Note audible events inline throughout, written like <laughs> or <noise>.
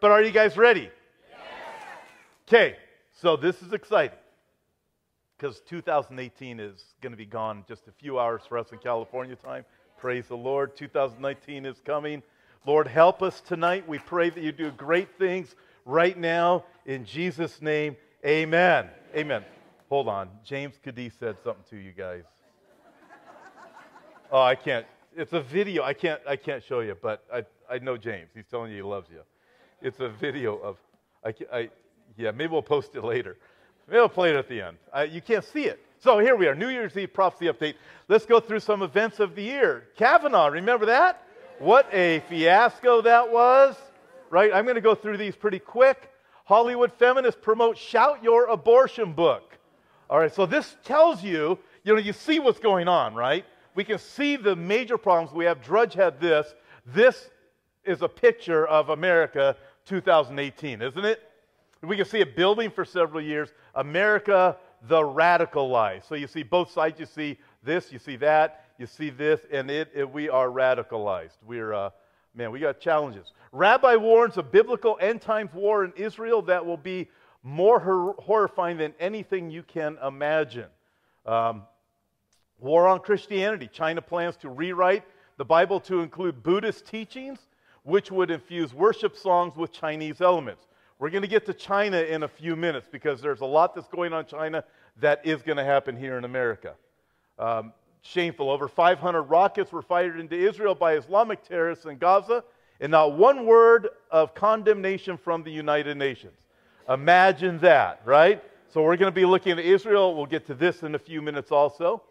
but are you guys ready? Okay, so this is exciting because 2018 is going to be gone just a few hours for us in California time. Praise the Lord. 2019 is coming. Lord, help us tonight. We pray that you do great things right now in Jesus' name. Amen. Amen. Hold on. James Cadiz said something to you guys. Oh, I can't. It's a video. I can't. I can't show you, but I, I know James. He's telling you he loves you. It's a video of. I, I yeah. Maybe we'll post it later. Maybe we'll play it at the end. I, you can't see it. So here we are, New Year's Eve prophecy update. Let's go through some events of the year. Kavanaugh, remember that? What a fiasco that was, right? I'm going to go through these pretty quick. Hollywood feminists promote Shout Your Abortion book. All right, so this tells you, you know, you see what's going on, right? We can see the major problems. We have Drudge had this. This is a picture of America 2018, isn't it? We can see it building for several years. America the radical. So you see both sides. You see this, you see that, you see this, and it, it we are radicalized. We're, uh, man, we got challenges. Rabbi warns a biblical end times war in Israel that will be more hor- horrifying than anything you can imagine. Um, war on Christianity. China plans to rewrite the Bible to include Buddhist teachings, which would infuse worship songs with Chinese elements. We're going to get to China in a few minutes because there's a lot that's going on in China that is going to happen here in America. Um, shameful. Over 500 rockets were fired into Israel by Islamic terrorists in Gaza, and not one word of condemnation from the United Nations. Imagine that, right? So we're going to be looking at Israel. We'll get to this in a few minutes also.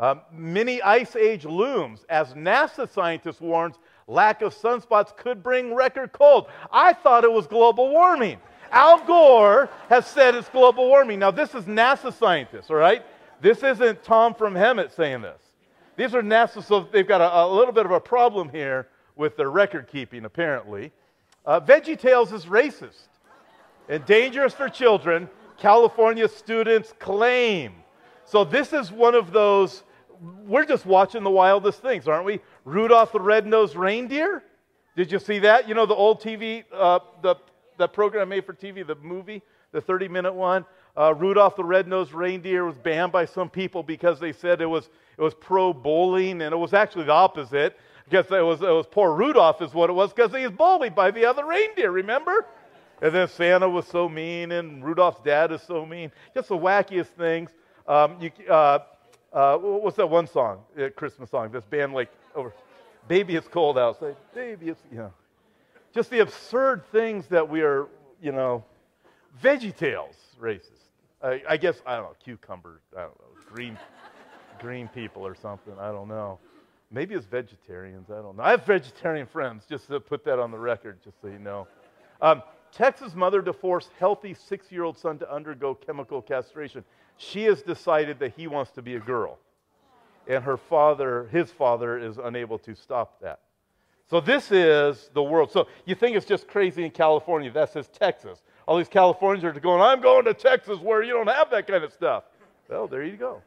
Um, many ice age looms as NASA scientists warns lack of sunspots could bring record cold. I thought it was global warming. Al Gore has said it's global warming. Now, this is NASA scientists, all right? This isn't Tom from Hemet saying this. These are NASA, so they've got a, a little bit of a problem here with their record keeping, apparently. Uh, VeggieTales is racist and dangerous for children, California students claim. So, this is one of those, we're just watching the wildest things, aren't we? Rudolph the Red-Nosed Reindeer. Did you see that? You know the old TV, uh, the that program made for TV, the movie, the 30-minute one. Uh, Rudolph the Red-Nosed Reindeer was banned by some people because they said it was it was pro-bullying, and it was actually the opposite. Because it was it was poor Rudolph is what it was because he was bullied by the other reindeer. Remember? And then Santa was so mean, and Rudolph's dad is so mean. Just the wackiest things. Um, you, uh, uh, what's that one song, uh, Christmas song? This band like over, baby, it's cold outside. Baby, it's you know, just the absurd things that we are, you know, Veggie Tales racist. I, I guess I don't know, cucumber. I don't know, green, green people or something. I don't know. Maybe it's vegetarians. I don't know. I have vegetarian friends. Just to put that on the record, just so you know. Um, Texas mother to force healthy six-year-old son to undergo chemical castration. She has decided that he wants to be a girl and her father, his father, is unable to stop that. So this is the world. So you think it's just crazy in California. That says Texas. All these Californians are going, I'm going to Texas where you don't have that kind of stuff. Well, there you go.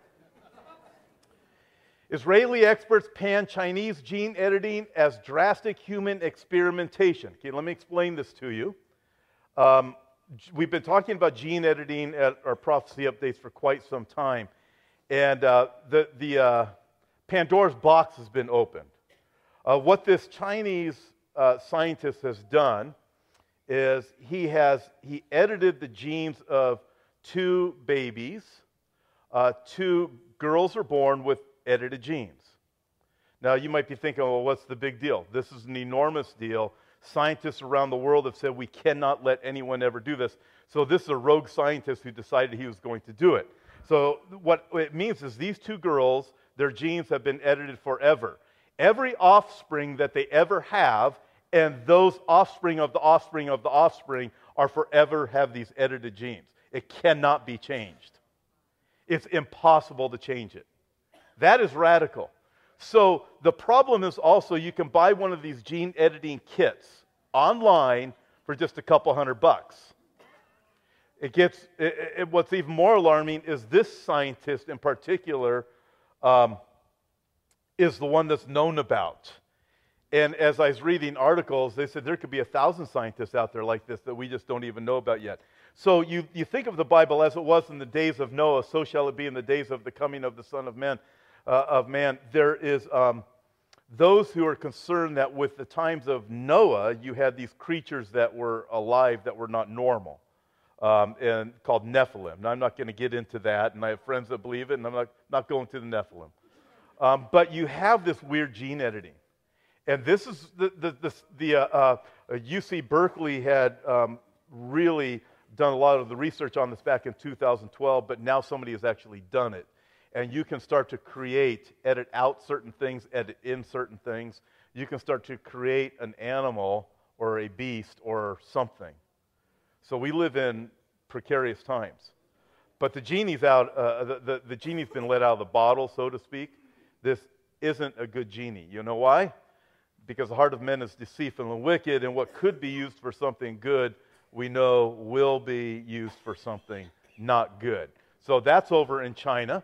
Israeli experts pan Chinese gene editing as drastic human experimentation. Okay, let me explain this to you. Um, we've been talking about gene editing at our prophecy updates for quite some time. And uh, the, the uh, Pandora's box has been opened. Uh, what this Chinese uh, scientist has done is he has he edited the genes of two babies. Uh, two girls are born with edited genes. Now, you might be thinking, well, what's the big deal? This is an enormous deal. Scientists around the world have said we cannot let anyone ever do this. So, this is a rogue scientist who decided he was going to do it. So, what it means is these two girls, their genes have been edited forever. Every offspring that they ever have, and those offspring of the offspring of the offspring are forever have these edited genes. It cannot be changed. It's impossible to change it. That is radical. So, the problem is also you can buy one of these gene editing kits online for just a couple hundred bucks. It gets, it, it, what's even more alarming is this scientist in particular um, is the one that's known about. And as I was reading articles, they said there could be a thousand scientists out there like this that we just don't even know about yet. So you, you think of the Bible as it was in the days of Noah, so shall it be in the days of the coming of the Son of Man. Uh, of man, there is um, those who are concerned that with the times of Noah, you had these creatures that were alive that were not normal, um, and called Nephilim. Now I'm not going to get into that, and I have friends that believe it, and I'm not, not going to the Nephilim. Um, but you have this weird gene editing. And this is the, the, the, the uh, uh, UC Berkeley had um, really done a lot of the research on this back in 2012, but now somebody has actually done it. And you can start to create, edit out certain things, edit in certain things. You can start to create an animal or a beast or something. So we live in precarious times. But the genie's out, uh, the, the, the genie's been let out of the bottle, so to speak. This isn't a good genie. You know why? Because the heart of men is deceitful and wicked, and what could be used for something good we know will be used for something not good. So that's over in China.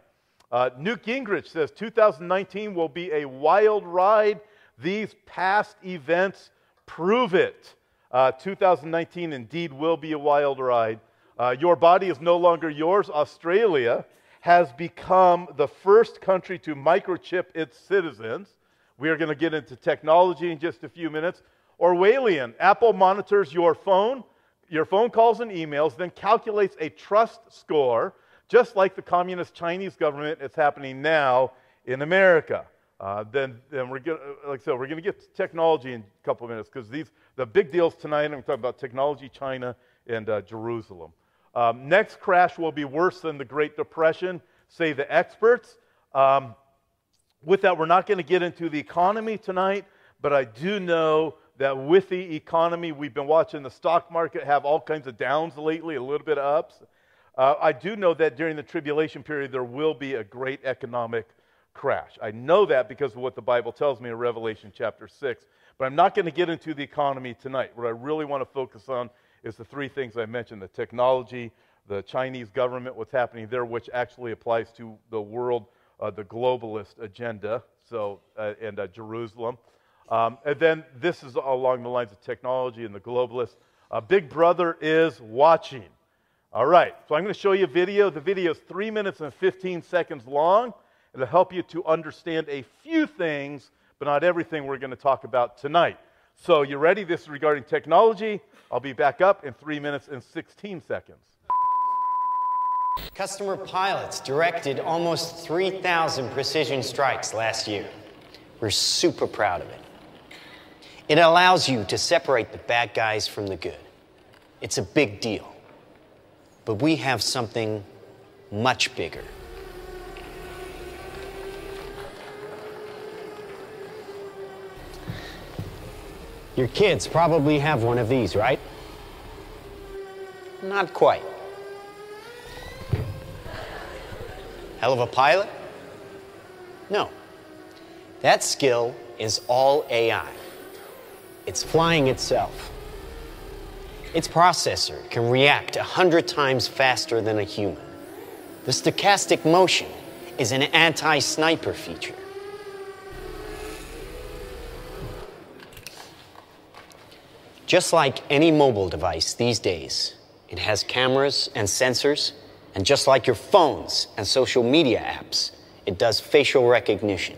Uh, Newt Gingrich says 2019 will be a wild ride. These past events prove it. Uh, 2019 indeed will be a wild ride. Uh, your body is no longer yours. Australia has become the first country to microchip its citizens. We are going to get into technology in just a few minutes. Orwellian, Apple monitors your phone your phone calls and emails, then calculates a trust score, just like the communist Chinese government is happening now in America. Uh, then, then we're going like I said, we're going to get to technology in a couple of minutes because these the big deals tonight. I'm talking about technology, China, and uh, Jerusalem. Um, next crash will be worse than the Great Depression, say the experts. Um, with that, we're not going to get into the economy tonight, but I do know that with the economy, we've been watching the stock market have all kinds of downs lately, a little bit of ups. Uh, I do know that during the tribulation period, there will be a great economic crash. I know that because of what the Bible tells me in Revelation chapter 6. But I'm not going to get into the economy tonight. What I really want to focus on is the three things I mentioned the technology, the Chinese government, what's happening there, which actually applies to the world, uh, the globalist agenda, so, uh, and uh, Jerusalem. Um, and then this is along the lines of technology and the globalists. Uh, Big Brother is watching. All right, so I'm going to show you a video. The video is three minutes and 15 seconds long. It'll help you to understand a few things, but not everything we're going to talk about tonight. So, you ready? This is regarding technology. I'll be back up in three minutes and 16 seconds. Customer pilots directed almost 3,000 precision strikes last year. We're super proud of it. It allows you to separate the bad guys from the good. It's a big deal. But we have something much bigger. Your kids probably have one of these, right? Not quite. Hell of a pilot? No. That skill is all AI. It's flying itself. Its processor can react a 100 times faster than a human. The stochastic motion is an anti sniper feature. Just like any mobile device these days, it has cameras and sensors, and just like your phones and social media apps, it does facial recognition.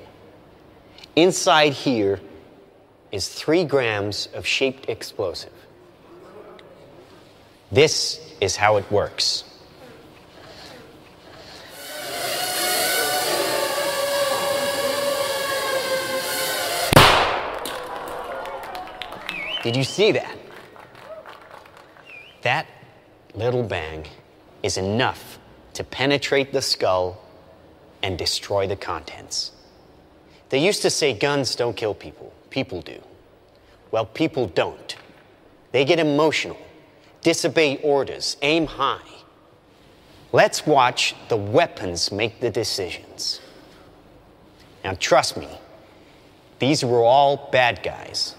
Inside here is three grams of shaped explosive. This is how it works. Did you see that? That little bang is enough to penetrate the skull and destroy the contents. They used to say guns don't kill people people do. Well, people don't. They get emotional, disobey orders, aim high. Let's watch the weapons make the decisions. Now, trust me, these were all bad guys.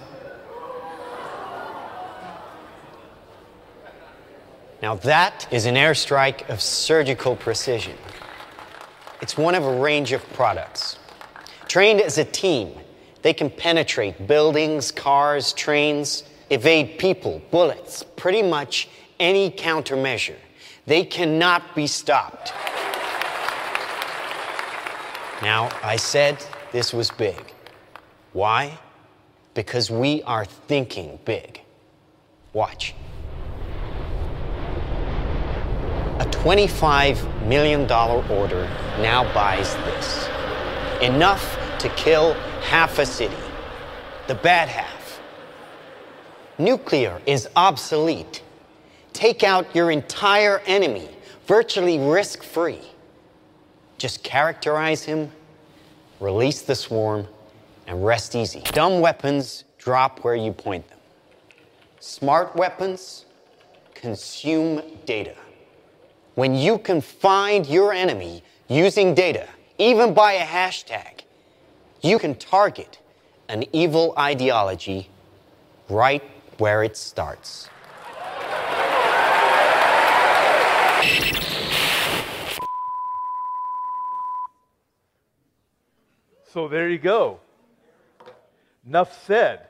Now, that is an airstrike of surgical precision. It's one of a range of products. Trained as a team, They can penetrate buildings, cars, trains, evade people, bullets, pretty much any countermeasure. They cannot be stopped. Now, I said this was big. Why? Because we are thinking big. Watch. A $25 million order now buys this. Enough to kill half a city. The bad half. Nuclear is obsolete. Take out your entire enemy, virtually risk free. Just characterize him, release the swarm, and rest easy. Dumb weapons drop where you point them. Smart weapons consume data. When you can find your enemy using data, even by a hashtag, you can target an evil ideology right where it starts. So there you go. Enough said.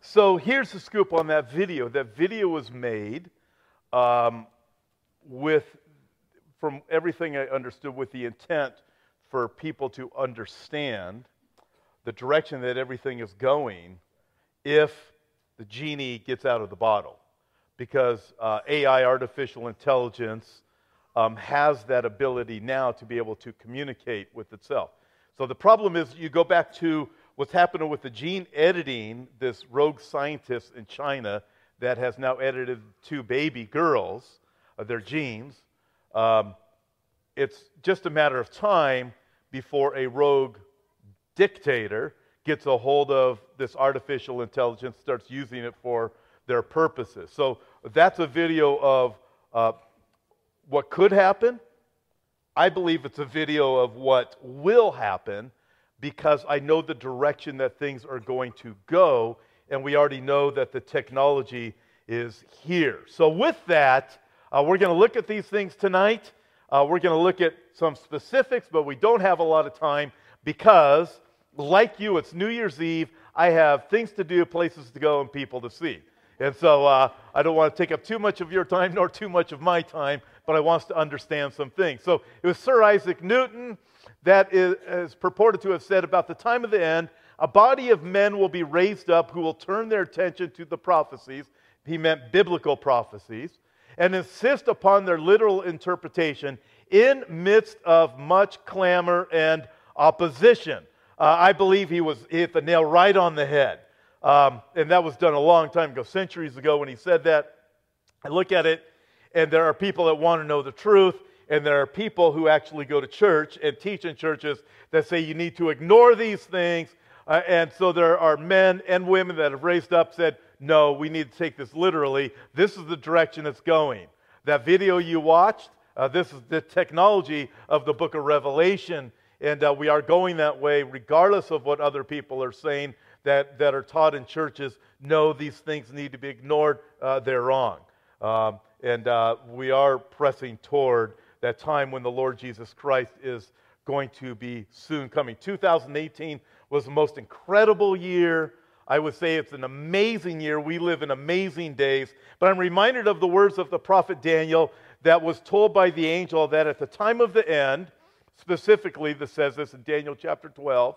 So here's the scoop on that video. That video was made um, with, from everything I understood, with the intent for people to understand the direction that everything is going if the genie gets out of the bottle. Because uh, AI, artificial intelligence, um, has that ability now to be able to communicate with itself. So the problem is you go back to what's happening with the gene editing, this rogue scientist in China that has now edited two baby girls, uh, their genes. Um, it's just a matter of time before a rogue dictator gets a hold of this artificial intelligence, starts using it for their purposes. So that's a video of uh, what could happen I believe it's a video of what will happen because I know the direction that things are going to go, and we already know that the technology is here. So, with that, uh, we're going to look at these things tonight. Uh, we're going to look at some specifics, but we don't have a lot of time because, like you, it's New Year's Eve. I have things to do, places to go, and people to see. And so uh, I don't want to take up too much of your time <laughs> nor too much of my time but I want us to understand some things. So it was Sir Isaac Newton that is, is purported to have said about the time of the end, a body of men will be raised up who will turn their attention to the prophecies. He meant biblical prophecies and insist upon their literal interpretation in midst of much clamor and opposition. Uh, I believe he was he hit the nail right on the head. Um, and that was done a long time ago, centuries ago when he said that. I look at it and there are people that want to know the truth, and there are people who actually go to church and teach in churches that say you need to ignore these things. Uh, and so there are men and women that have raised up, said, no, we need to take this literally. This is the direction it's going. That video you watched, uh, this is the technology of the book of Revelation. And uh, we are going that way regardless of what other people are saying that, that are taught in churches. No, these things need to be ignored. Uh, they're wrong. Um, and uh, we are pressing toward that time when the Lord Jesus Christ is going to be soon coming. 2018 was the most incredible year. I would say it's an amazing year. We live in amazing days. But I'm reminded of the words of the prophet Daniel that was told by the angel that at the time of the end, specifically, this says this in Daniel chapter 12,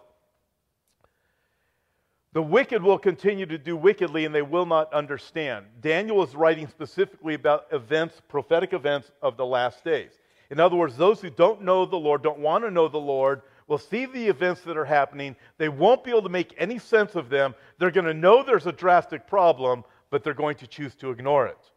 the wicked will continue to do wickedly and they will not understand. Daniel is writing specifically about events, prophetic events of the last days. In other words, those who don't know the Lord, don't want to know the Lord, will see the events that are happening. They won't be able to make any sense of them. They're going to know there's a drastic problem, but they're going to choose to ignore it.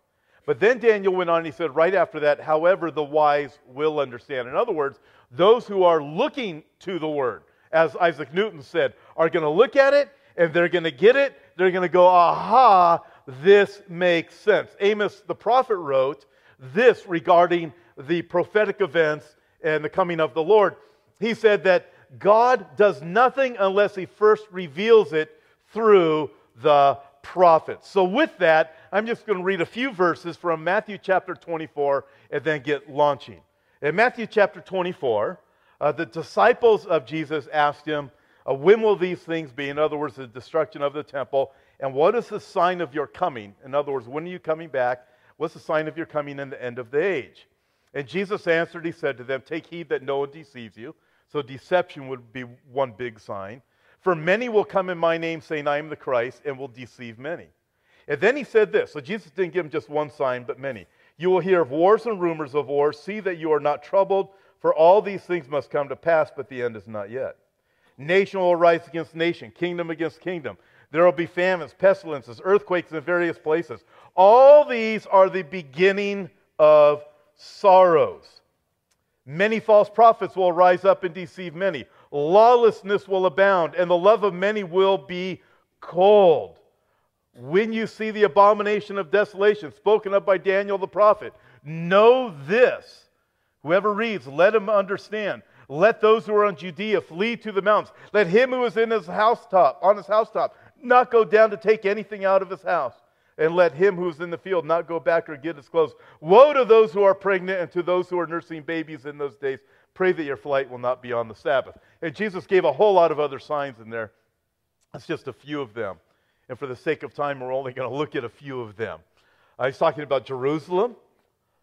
But then Daniel went on and he said, right after that, however, the wise will understand. In other words, those who are looking to the word, as Isaac Newton said, are going to look at it and they're going to get it. They're going to go, aha, this makes sense. Amos the prophet wrote this regarding the prophetic events and the coming of the Lord. He said that God does nothing unless he first reveals it through the prophets. So, with that, I'm just going to read a few verses from Matthew chapter 24 and then get launching. In Matthew chapter 24, uh, the disciples of Jesus asked him, Uh, when will these things be? In other words, the destruction of the temple. And what is the sign of your coming? In other words, when are you coming back? What's the sign of your coming in the end of the age? And Jesus answered, He said to them, Take heed that no one deceives you. So deception would be one big sign. For many will come in my name, saying, I am the Christ, and will deceive many. And then he said this. So Jesus didn't give him just one sign, but many. You will hear of wars and rumors of wars. See that you are not troubled, for all these things must come to pass, but the end is not yet. Nation will rise against nation, kingdom against kingdom. There will be famines, pestilences, earthquakes in various places. All these are the beginning of sorrows. Many false prophets will rise up and deceive many. Lawlessness will abound, and the love of many will be cold. When you see the abomination of desolation spoken of by Daniel the prophet, know this. Whoever reads, let him understand. Let those who are on Judea flee to the mountains. Let him who is in his housetop, on his housetop, not go down to take anything out of his house. And let him who is in the field not go back or get his clothes. Woe to those who are pregnant and to those who are nursing babies in those days. Pray that your flight will not be on the Sabbath. And Jesus gave a whole lot of other signs in there. That's just a few of them. And for the sake of time, we're only going to look at a few of them. Uh, he's talking about Jerusalem.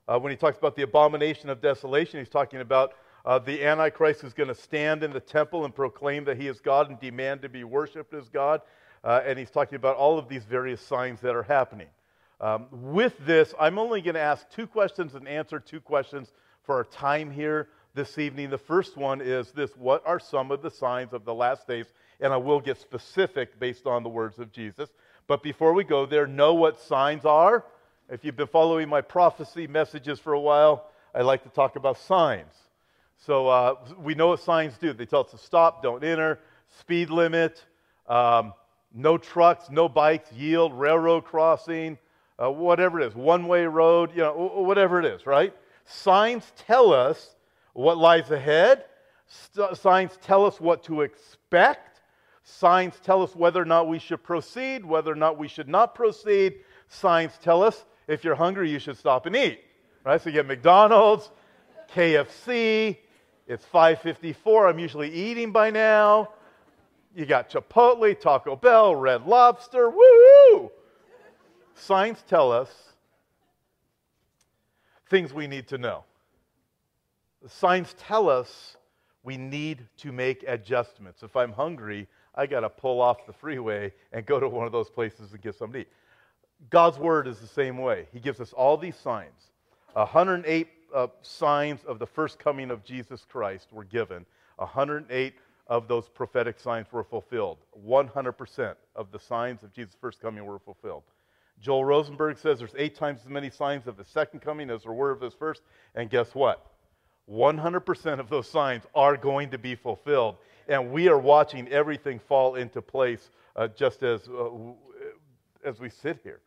Uh, when he talks about the abomination of desolation, he's talking about uh, the Antichrist who's going to stand in the temple and proclaim that he is God and demand to be worshiped as God. Uh, and he's talking about all of these various signs that are happening. Um, with this, I'm only going to ask two questions and answer two questions for our time here this evening. The first one is this What are some of the signs of the last days? And I will get specific based on the words of Jesus. But before we go there, know what signs are. If you've been following my prophecy messages for a while, I like to talk about signs. So uh, we know what signs do. They tell us to stop, don't enter, speed limit, um, no trucks, no bikes, yield, railroad crossing, uh, whatever it is, one way road, you know, whatever it is, right? Signs tell us what lies ahead. St- signs tell us what to expect. Signs tell us whether or not we should proceed, whether or not we should not proceed. Signs tell us if you're hungry, you should stop and eat. Right? So you get McDonald's, KFC, it's 5:54. I'm usually eating by now. You got Chipotle, Taco Bell, Red Lobster. Woo! Signs tell us things we need to know. The signs tell us we need to make adjustments. If I'm hungry, I got to pull off the freeway and go to one of those places and get something to eat. God's word is the same way. He gives us all these signs. 108 uh, signs of the first coming of Jesus Christ were given. 108 of those prophetic signs were fulfilled. 100% of the signs of Jesus' first coming were fulfilled. Joel Rosenberg says there's eight times as many signs of the second coming as there were of his first. And guess what? 100% of those signs are going to be fulfilled. And we are watching everything fall into place uh, just as, uh, as we sit here.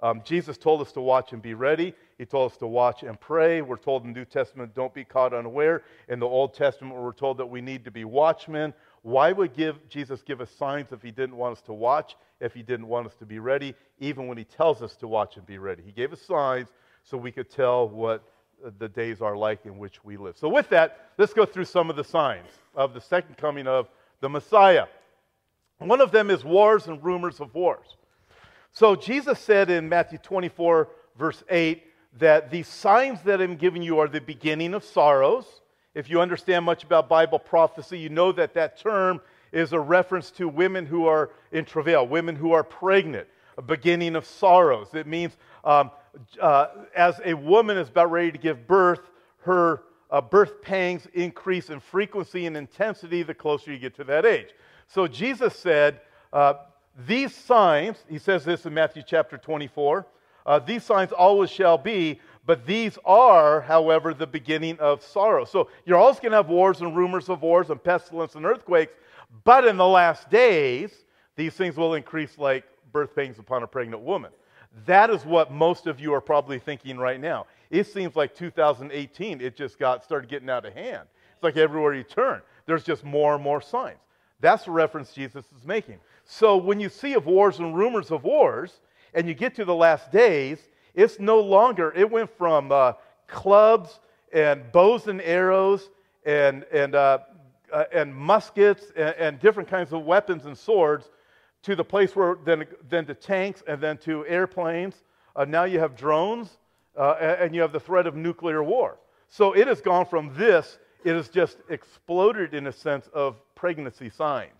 Um, Jesus told us to watch and be ready. He told us to watch and pray. We're told in the New Testament, don't be caught unaware. In the Old Testament, we're told that we need to be watchmen. Why would give, Jesus give us signs if he didn't want us to watch, if he didn't want us to be ready, even when he tells us to watch and be ready? He gave us signs so we could tell what the days are like in which we live. So, with that, let's go through some of the signs of the second coming of the Messiah. One of them is wars and rumors of wars. So Jesus said in Matthew 24, verse 8, that the signs that I'm giving you are the beginning of sorrows. If you understand much about Bible prophecy, you know that that term is a reference to women who are in travail, women who are pregnant, a beginning of sorrows. It means um, uh, as a woman is about ready to give birth, her uh, birth pangs increase in frequency and intensity the closer you get to that age. So Jesus said, uh, these signs, he says this in Matthew chapter 24, uh, these signs always shall be, but these are, however, the beginning of sorrow. So you're always going to have wars and rumors of wars and pestilence and earthquakes, but in the last days, these things will increase like birth pains upon a pregnant woman. That is what most of you are probably thinking right now. It seems like 2018, it just got started getting out of hand. It's like everywhere you turn, there's just more and more signs. That's the reference Jesus is making. So when you see of wars and rumors of wars, and you get to the last days, it's no longer, it went from uh, clubs and bows and arrows and, and uh, uh, and muskets and, and, different kinds of weapons and swords to the place where then, then to tanks and then to airplanes. Uh, now you have drones uh, and you have the threat of nuclear war. So it has gone from this, it has just exploded in a sense of pregnancy signs.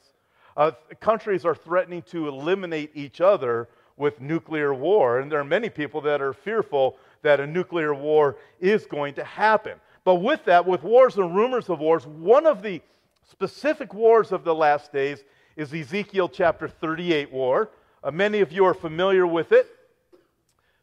Uh, countries are threatening to eliminate each other with nuclear war, and there are many people that are fearful that a nuclear war is going to happen. But with that, with wars and rumors of wars, one of the specific wars of the last days is Ezekiel chapter 38 war. Uh, many of you are familiar with it.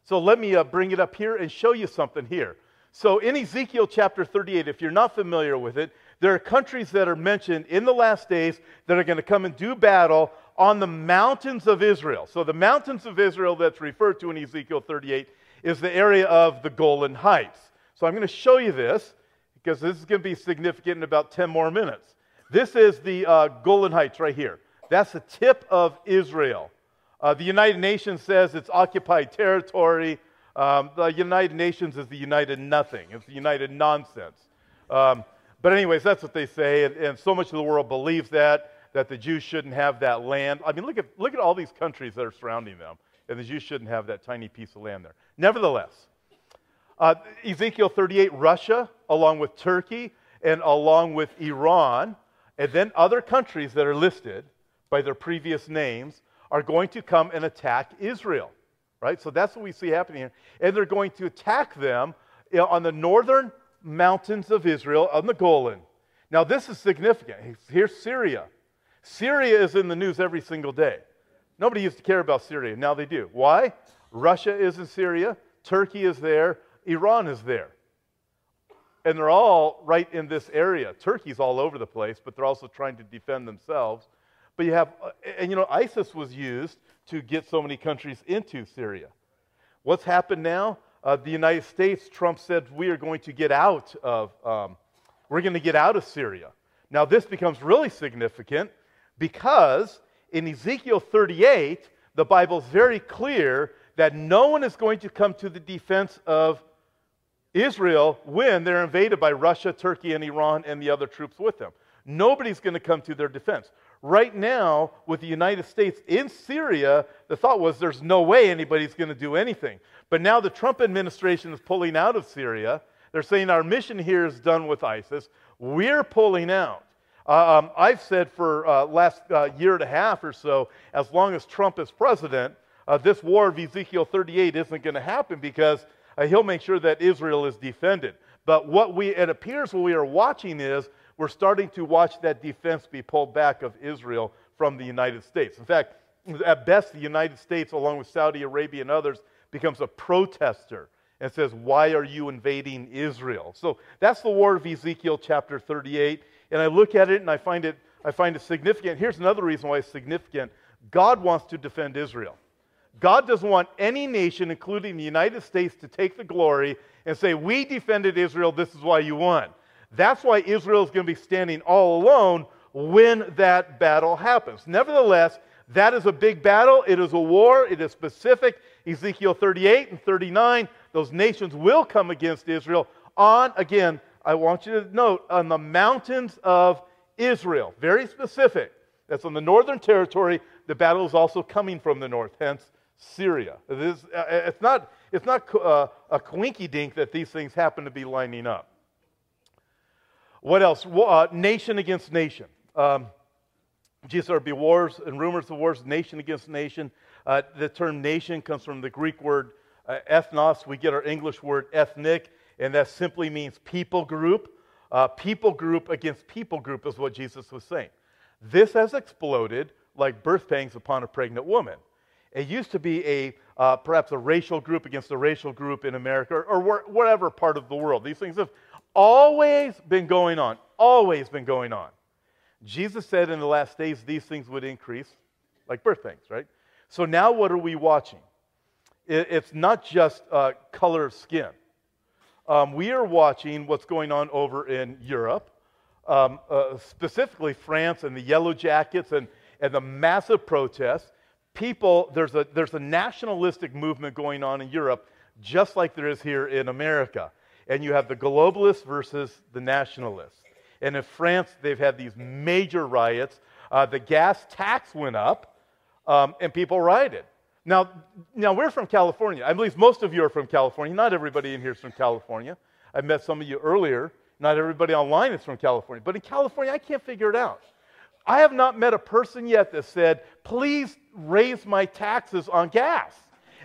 So let me uh, bring it up here and show you something here. So in Ezekiel chapter 38, if you're not familiar with it, there are countries that are mentioned in the last days that are going to come and do battle on the mountains of Israel. So the mountains of Israel that's referred to in Ezekiel 38 is the area of the Golan Heights. So I'm going to show you this because this is going to be significant in about 10 more minutes. This is the uh, Golan Heights right here. That's the tip of Israel. Uh, the United Nations says it's occupied territory. Um, the United Nations is the United Nothing, it's the United Nonsense. Um, but, anyways, that's what they say, and, and so much of the world believes that, that the Jews shouldn't have that land. I mean, look at, look at all these countries that are surrounding them, and the Jews shouldn't have that tiny piece of land there. Nevertheless, uh, Ezekiel 38, Russia, along with Turkey, and along with Iran, and then other countries that are listed by their previous names, are going to come and attack Israel. Right? So that's what we see happening here. And they're going to attack them on the northern mountains of Israel, on the Golan. Now, this is significant. Here's Syria. Syria is in the news every single day. Nobody used to care about Syria. Now they do. Why? Russia is in Syria, Turkey is there, Iran is there. And they're all right in this area. Turkey's all over the place, but they're also trying to defend themselves. But you have, and you know, ISIS was used to get so many countries into Syria. What's happened now? Uh, the United States, Trump said, we are going to get out of, um, we're going to get out of Syria. Now, this becomes really significant because in Ezekiel 38, the Bible is very clear that no one is going to come to the defense of Israel when they're invaded by Russia, Turkey, and Iran and the other troops with them. Nobody's going to come to their defense. Right now, with the United States in Syria, the thought was there's no way anybody's going to do anything. But now the Trump administration is pulling out of Syria. They're saying our mission here is done with ISIS. We're pulling out. Uh, um, I've said for uh, last uh, year and a half or so, as long as Trump is president, uh, this war of Ezekiel 38 isn't going to happen because uh, he'll make sure that Israel is defended. But what we, it appears what we are watching is we're starting to watch that defense be pulled back of Israel from the United States. In fact, at best, the United States, along with Saudi Arabia and others, becomes a protester and says, Why are you invading Israel? So that's the war of Ezekiel chapter 38. And I look at it and I find it, I find it significant. Here's another reason why it's significant God wants to defend Israel. God doesn't want any nation, including the United States, to take the glory and say, We defended Israel, this is why you won. That's why Israel is going to be standing all alone when that battle happens. Nevertheless, that is a big battle. It is a war. It is specific. Ezekiel 38 and 39, those nations will come against Israel on, again, I want you to note, on the mountains of Israel. Very specific. That's on the northern territory. The battle is also coming from the north, hence Syria. Is, uh, it's not, it's not uh, a quinky dink that these things happen to be lining up. What else? Uh, nation against nation. Um, Jesus, there be wars and rumors of wars, nation against nation. Uh, the term nation comes from the Greek word uh, ethnos. We get our English word ethnic, and that simply means people group. Uh, people group against people group is what Jesus was saying. This has exploded like birth pangs upon a pregnant woman. It used to be a uh, perhaps a racial group against a racial group in America or, or whatever part of the world. These things have always been going on, always been going on. Jesus said in the last days these things would increase, like birth pangs, right? So now what are we watching? It's not just uh, color of skin. Um, we are watching what's going on over in Europe, um, uh, specifically France and the Yellow Jackets and, and the massive protests people, there's a, there's a nationalistic movement going on in Europe, just like there is here in America. And you have the globalists versus the nationalists. And in France, they've had these major riots. Uh, the gas tax went up, um, and people rioted. Now, now, we're from California. I believe most of you are from California. Not everybody in here is from California. I met some of you earlier. Not everybody online is from California. But in California, I can't figure it out. I have not met a person yet that said, please raise my taxes on gas.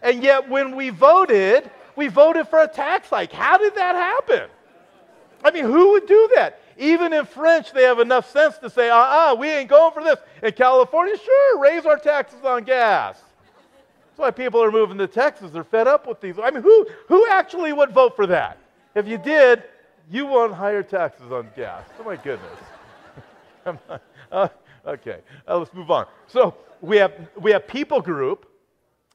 And yet, when we voted, we voted for a tax hike. How did that happen? I mean, who would do that? Even in French, they have enough sense to say, uh uh-uh, uh, we ain't going for this. In California, sure, raise our taxes on gas. That's why people are moving to Texas. They're fed up with these. I mean, who, who actually would vote for that? If you did, you want higher taxes on gas. Oh, my goodness. <laughs> <laughs> uh, okay, uh, let's move on. So we have, we have people group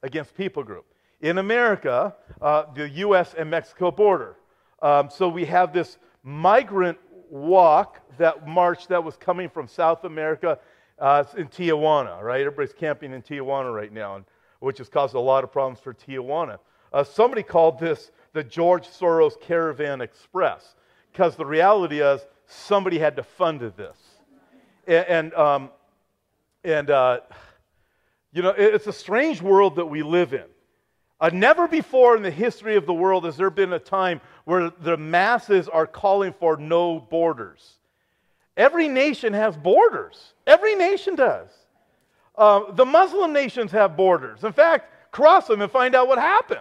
against people group. In America, uh, the U.S. and Mexico border. Um, so we have this migrant walk that march that was coming from South America uh, in Tijuana, right? Everybody's camping in Tijuana right now, and, which has caused a lot of problems for Tijuana. Uh, somebody called this the George Soros Caravan Express because the reality is somebody had to fund this. And, and, um, and uh, you know, it's a strange world that we live in. Uh, never before in the history of the world has there been a time where the masses are calling for no borders. Every nation has borders. Every nation does. Uh, the Muslim nations have borders. In fact, cross them and find out what happens.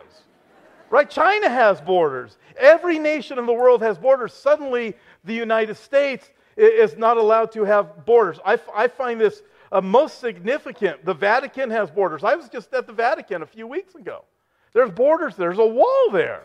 Right? China has borders. Every nation in the world has borders. Suddenly, the United States is not allowed to have borders. I, I find this uh, most significant. The Vatican has borders. I was just at the Vatican a few weeks ago. There's borders, there's a wall there.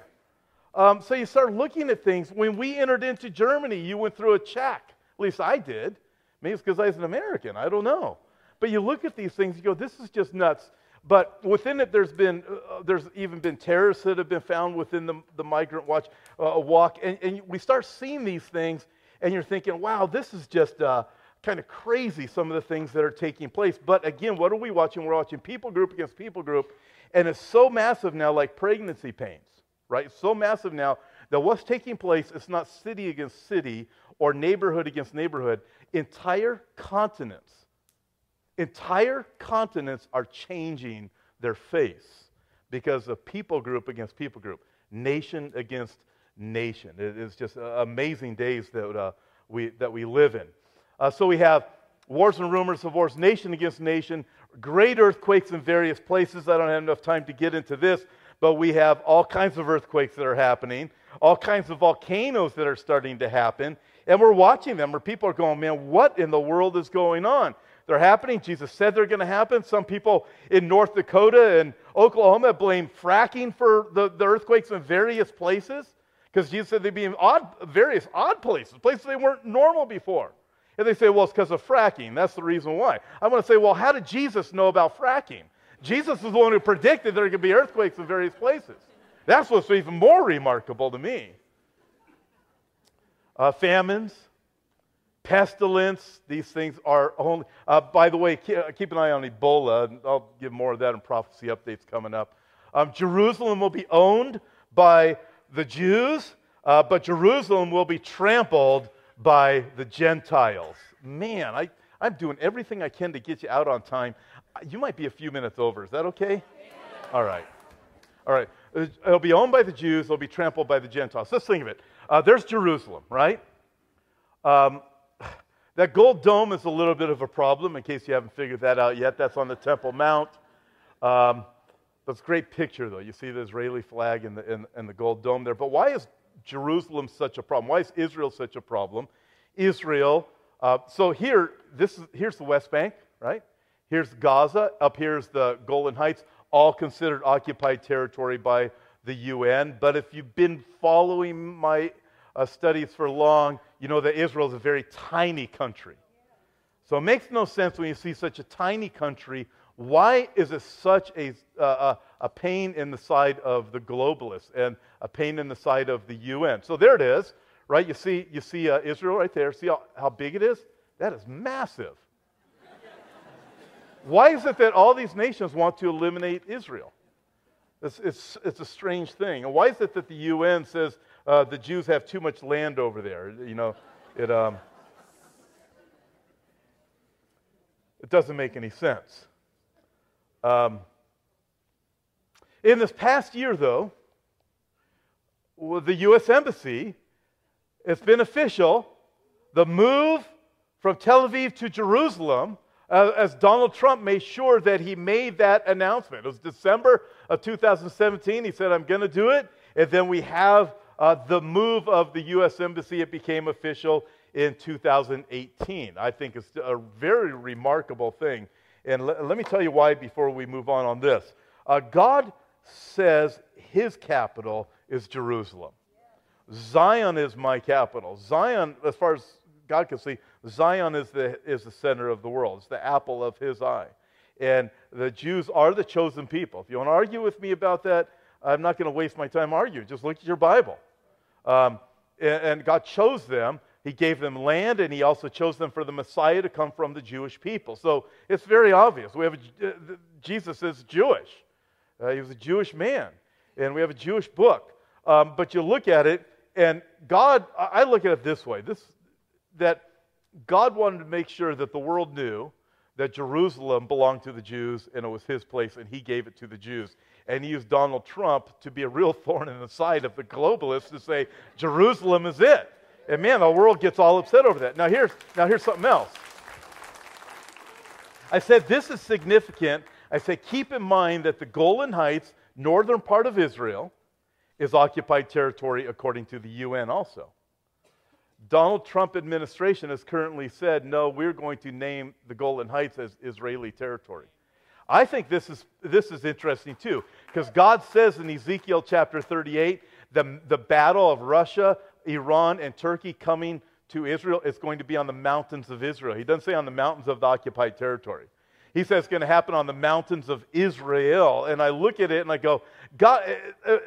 Um, so you start looking at things. When we entered into Germany, you went through a check. At least I did. Maybe it's because I was an American. I don't know. But you look at these things, you go, this is just nuts. But within it, there's been, uh, there's even been terrorists that have been found within the, the migrant watch uh, walk. And, and we start seeing these things, and you're thinking, wow, this is just uh, kind of crazy, some of the things that are taking place. But again, what are we watching? We're watching people group against people group. And it's so massive now, like pregnancy pains, right? It's so massive now that what's taking place is not city against city or neighborhood against neighborhood. Entire continents, entire continents are changing their face because of people group against people group, nation against nation. It is just amazing days that, uh, we, that we live in. Uh, so we have wars and rumors of wars, nation against nation, great earthquakes in various places. I don't have enough time to get into this, but we have all kinds of earthquakes that are happening, all kinds of volcanoes that are starting to happen, and we're watching them where people are going, man, what in the world is going on? They're happening. Jesus said they're going to happen. Some people in North Dakota and Oklahoma blame fracking for the, the earthquakes in various places because Jesus said they'd be in odd, various odd places, places they weren't normal before. And they say, well, it's because of fracking. That's the reason why. I want to say, well, how did Jesus know about fracking? Jesus is the one who predicted there could be earthquakes in various places. That's what's even more remarkable to me. Uh, famines, pestilence, these things are only. Uh, by the way, keep, keep, an eye on Ebola. I'll give more of that in prophecy updates coming up. Um, Jerusalem will be owned by the Jews, uh, but Jerusalem will be trampled by the Gentiles. Man, I, I'm doing everything I can to get you out on time. You might be a few minutes over. Is that okay? All right. All right. It'll be owned by the Jews, it'll be trampled by the Gentiles. Let's think of it. Uh, there's Jerusalem, right? Um, <sighs> that gold dome is a little bit of a problem, in case you haven't figured that out yet. That's on the Temple Mount. Um, that's a great picture, though. You see the Israeli flag and the, and, and the gold dome there. But why is Jerusalem such a problem? Why is Israel such a problem? Israel, uh, so here, this is, here's the West Bank, right? Here's Gaza. Up here's the Golan Heights, all considered occupied territory by the UN. But if you've been following my uh, studies for long, you know that Israel is a very tiny country. So it makes no sense when you see such a tiny country. Why is this such a, uh, uh, a pain in the side of the globalists and a pain in the side of the UN? So there it is, right? You see, you see uh, Israel right there. See how, how big it is? That is massive. <laughs> Why is it that all these nations want to eliminate Israel? It's, it's, it's a strange thing. And why is it that the UN says uh, the Jews have too much land over there? You know, it, um, it doesn't make any sense. Um, in this past year, though, the U.S. Embassy, it's been official, the move from Tel Aviv to Jerusalem, uh, as Donald Trump made sure that he made that announcement. It was December of 2017. He said, I'm going to do it. And then we have uh, the move of the U.S. Embassy. It became official in 2018. I think it's a very remarkable thing. And l- let me tell you why before we move on on this. Uh, God says his capital is Jerusalem. Zion is my capital. Zion, as far as God can see, Zion is the, is the center of the world. It's the apple of his eye. And the Jews are the chosen people. If you want to argue with me about that, I'm not going to waste my time arguing. Just look at your Bible. Um, and, and God chose them. He gave them land, and He also chose them for the Messiah to come from the Jewish people. So it's very obvious. We have a, uh, Jesus is Jewish. Uh, he was a Jewish man, and we have a Jewish book. Um, but you look at it, and God, I look at it this way: this that God wanted to make sure that the world knew that Jerusalem belonged to the Jews and it was his place and he gave it to the Jews. And he used Donald Trump to be a real <laughs> thorn in the side of the globalists to say, Jerusalem is it. And man, the world gets all upset over that. Now here's, now here's something else. I said this is significant. I said keep in mind that the Golan Heights, northern part of Israel, is occupied territory according to the UN also. Donald Trump administration has currently said, no, we're going to name the Golan Heights as Israeli territory. I think this is, this is interesting too, because God says in Ezekiel chapter 38, the, the battle of Russia, Iran, and Turkey coming to Israel is going to be on the mountains of Israel. He doesn't say on the mountains of the occupied territory. He says it's going to happen on the mountains of Israel. And I look at it and I go, God, uh, uh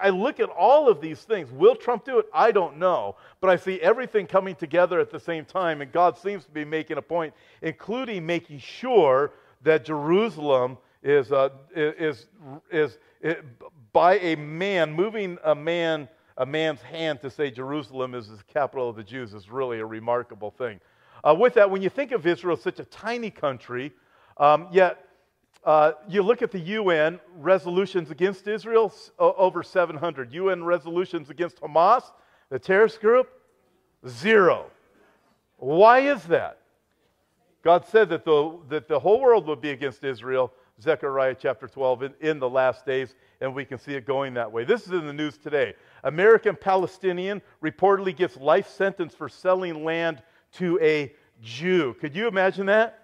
I look at all of these things. Will Trump do it? I don't know. But I see everything coming together at the same time, and God seems to be making a point, including making sure that Jerusalem is, uh, is, is, is, by a man, moving a man, a man's hand to say Jerusalem is the capital of the Jews is really a remarkable thing. Uh, with that, when you think of Israel, as such a tiny country, um, yet uh, you look at the UN resolutions against Israel, over 700. UN resolutions against Hamas, the terrorist group, zero. Why is that? God said that the, that the whole world would be against Israel, Zechariah chapter 12, in, in the last days, and we can see it going that way. This is in the news today. American Palestinian reportedly gets life sentence for selling land to a Jew. Could you imagine that?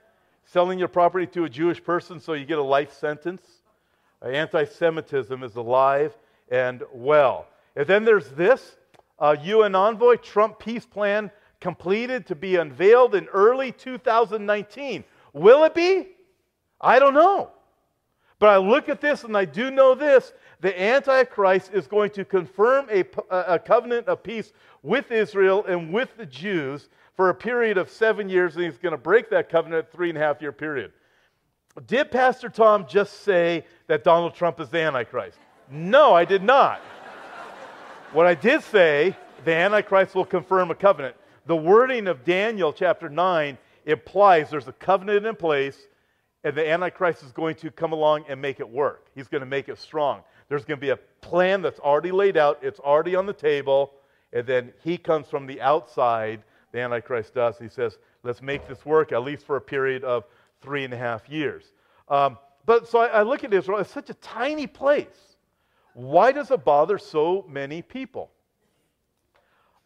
selling your property to a Jewish person so you get a life sentence. Uh, Anti Semitism is alive and well. And then there's this uh, UN envoy, Trump peace plan completed to be unveiled in early 2019. Will it be? I don't know. But I look at this and I do know this the Antichrist is going to confirm a, a covenant of peace with Israel and with the Jews for a period of seven years, and he's going to break that covenant three and a half year period. Did Pastor Tom just say that Donald Trump is the Antichrist? No, I did not. what I did say, the Antichrist will confirm a covenant. The wording of Daniel chapter 9 implies there's a covenant in place, and the Antichrist is going to come along and make it work. He's going to make it strong. There's going to be a plan that's already laid out, it's already on the table, and then he comes from the outside the Antichrist does. He says, let's make this work at least for a period of three and a half years. Um, but so I, I look at Israel, it's such a tiny place. Why does it bother so many people?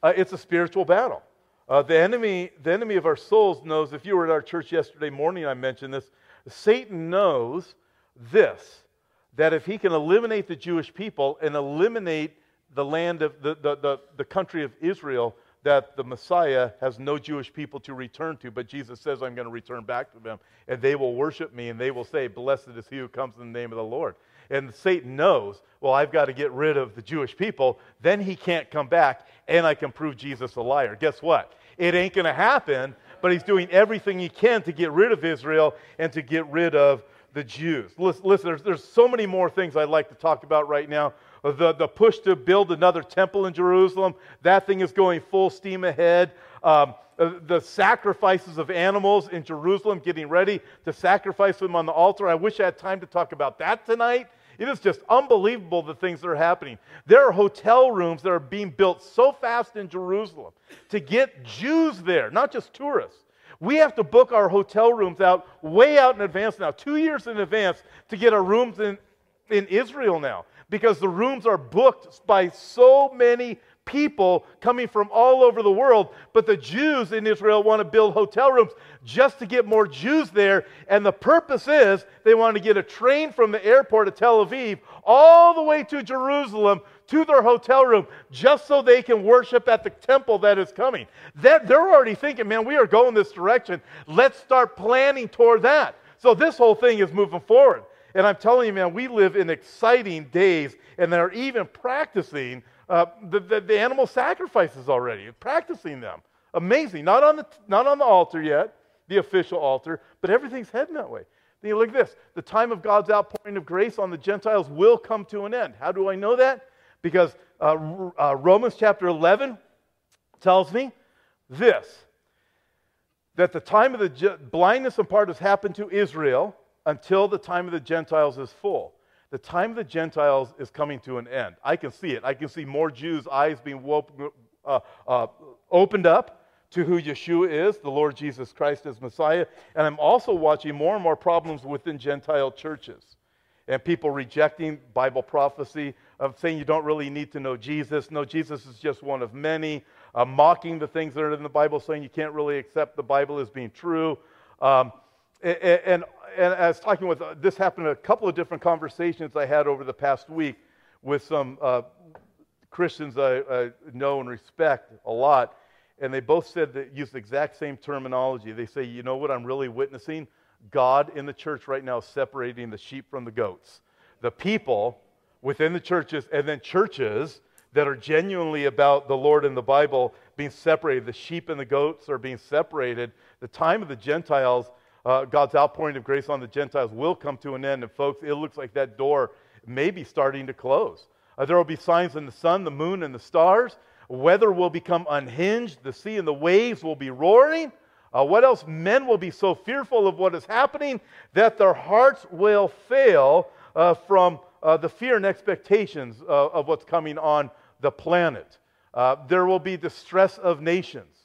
Uh, it's a spiritual battle. Uh, the, enemy, the enemy of our souls knows, if you were at our church yesterday morning, I mentioned this, Satan knows this that if he can eliminate the Jewish people and eliminate the land of the, the, the, the country of Israel, that the Messiah has no Jewish people to return to, but Jesus says, I'm going to return back to them, and they will worship me, and they will say, Blessed is he who comes in the name of the Lord. And Satan knows, well, I've got to get rid of the Jewish people, then he can't come back, and I can prove Jesus a liar. Guess what? It ain't going to happen, but he's doing everything he can to get rid of Israel and to get rid of the Jews. Listen, there's, there's so many more things I'd like to talk about right now the, the push to build another temple in Jerusalem. That thing is going full steam ahead. Um, uh, the sacrifices of animals in Jerusalem, getting ready to sacrifice them on the altar. I wish I had time to talk about that tonight. It is just unbelievable the things that are happening. There are hotel rooms that are being built so fast in Jerusalem to get Jews there, not just tourists. We have to book our hotel rooms out way out in advance now, two years in advance, to get our rooms in, in Israel now, because the rooms are booked by so many people coming from all over the world. But the Jews in Israel want to build hotel rooms just to get more Jews there. And the purpose is they want to get a train from the airport of Tel Aviv all the way to Jerusalem to their hotel room just so they can worship at the temple that is coming. That, they're already thinking, man, we are going this direction. Let's start planning toward that. So this whole thing is moving forward. And I'm telling you, man, we live in exciting days, and they're even practicing uh, the, the, the, animal sacrifices already, practicing them. Amazing. Not on, the, not on the altar yet, the official altar, but everything's heading that way. Then you look at this the time of God's outpouring of grace on the Gentiles will come to an end. How do I know that? Because uh, uh, Romans chapter 11 tells me this that the time of the blindness in part has happened to Israel until the time of the Gentiles is full. The time of the Gentiles is coming to an end. I can see it. I can see more Jews' eyes being woke, uh, uh, opened up to who Yeshua is, the Lord Jesus Christ as Messiah. And I'm also watching more and more problems within Gentile churches and people rejecting Bible prophecy, of saying you don't really need to know Jesus. No, Jesus is just one of many. Uh, mocking the things that are in the Bible, saying you can't really accept the Bible as being true. Um, and, and, and, I was talking with, uh, this happened in a couple of different conversations I had over the past week with some uh, Christians I, I, know and respect a lot. And they both said that use the exact same terminology. They say, you know what I'm really witnessing? God in the church right now separating the sheep from the goats. The people within the churches, and then churches that are genuinely about the Lord and the Bible being separated. The sheep and the goats are being separated. The time of the Gentiles, uh, God's outpouring of grace on the Gentiles, will come to an end. And, folks, it looks like that door may be starting to close. Uh, there will be signs in the sun, the moon, and the stars. Weather will become unhinged. The sea and the waves will be roaring. Uh, what else? Men will be so fearful of what is happening that their hearts will fail uh, from uh, the fear and expectations uh, of what's coming on the planet. There will be distress of nations.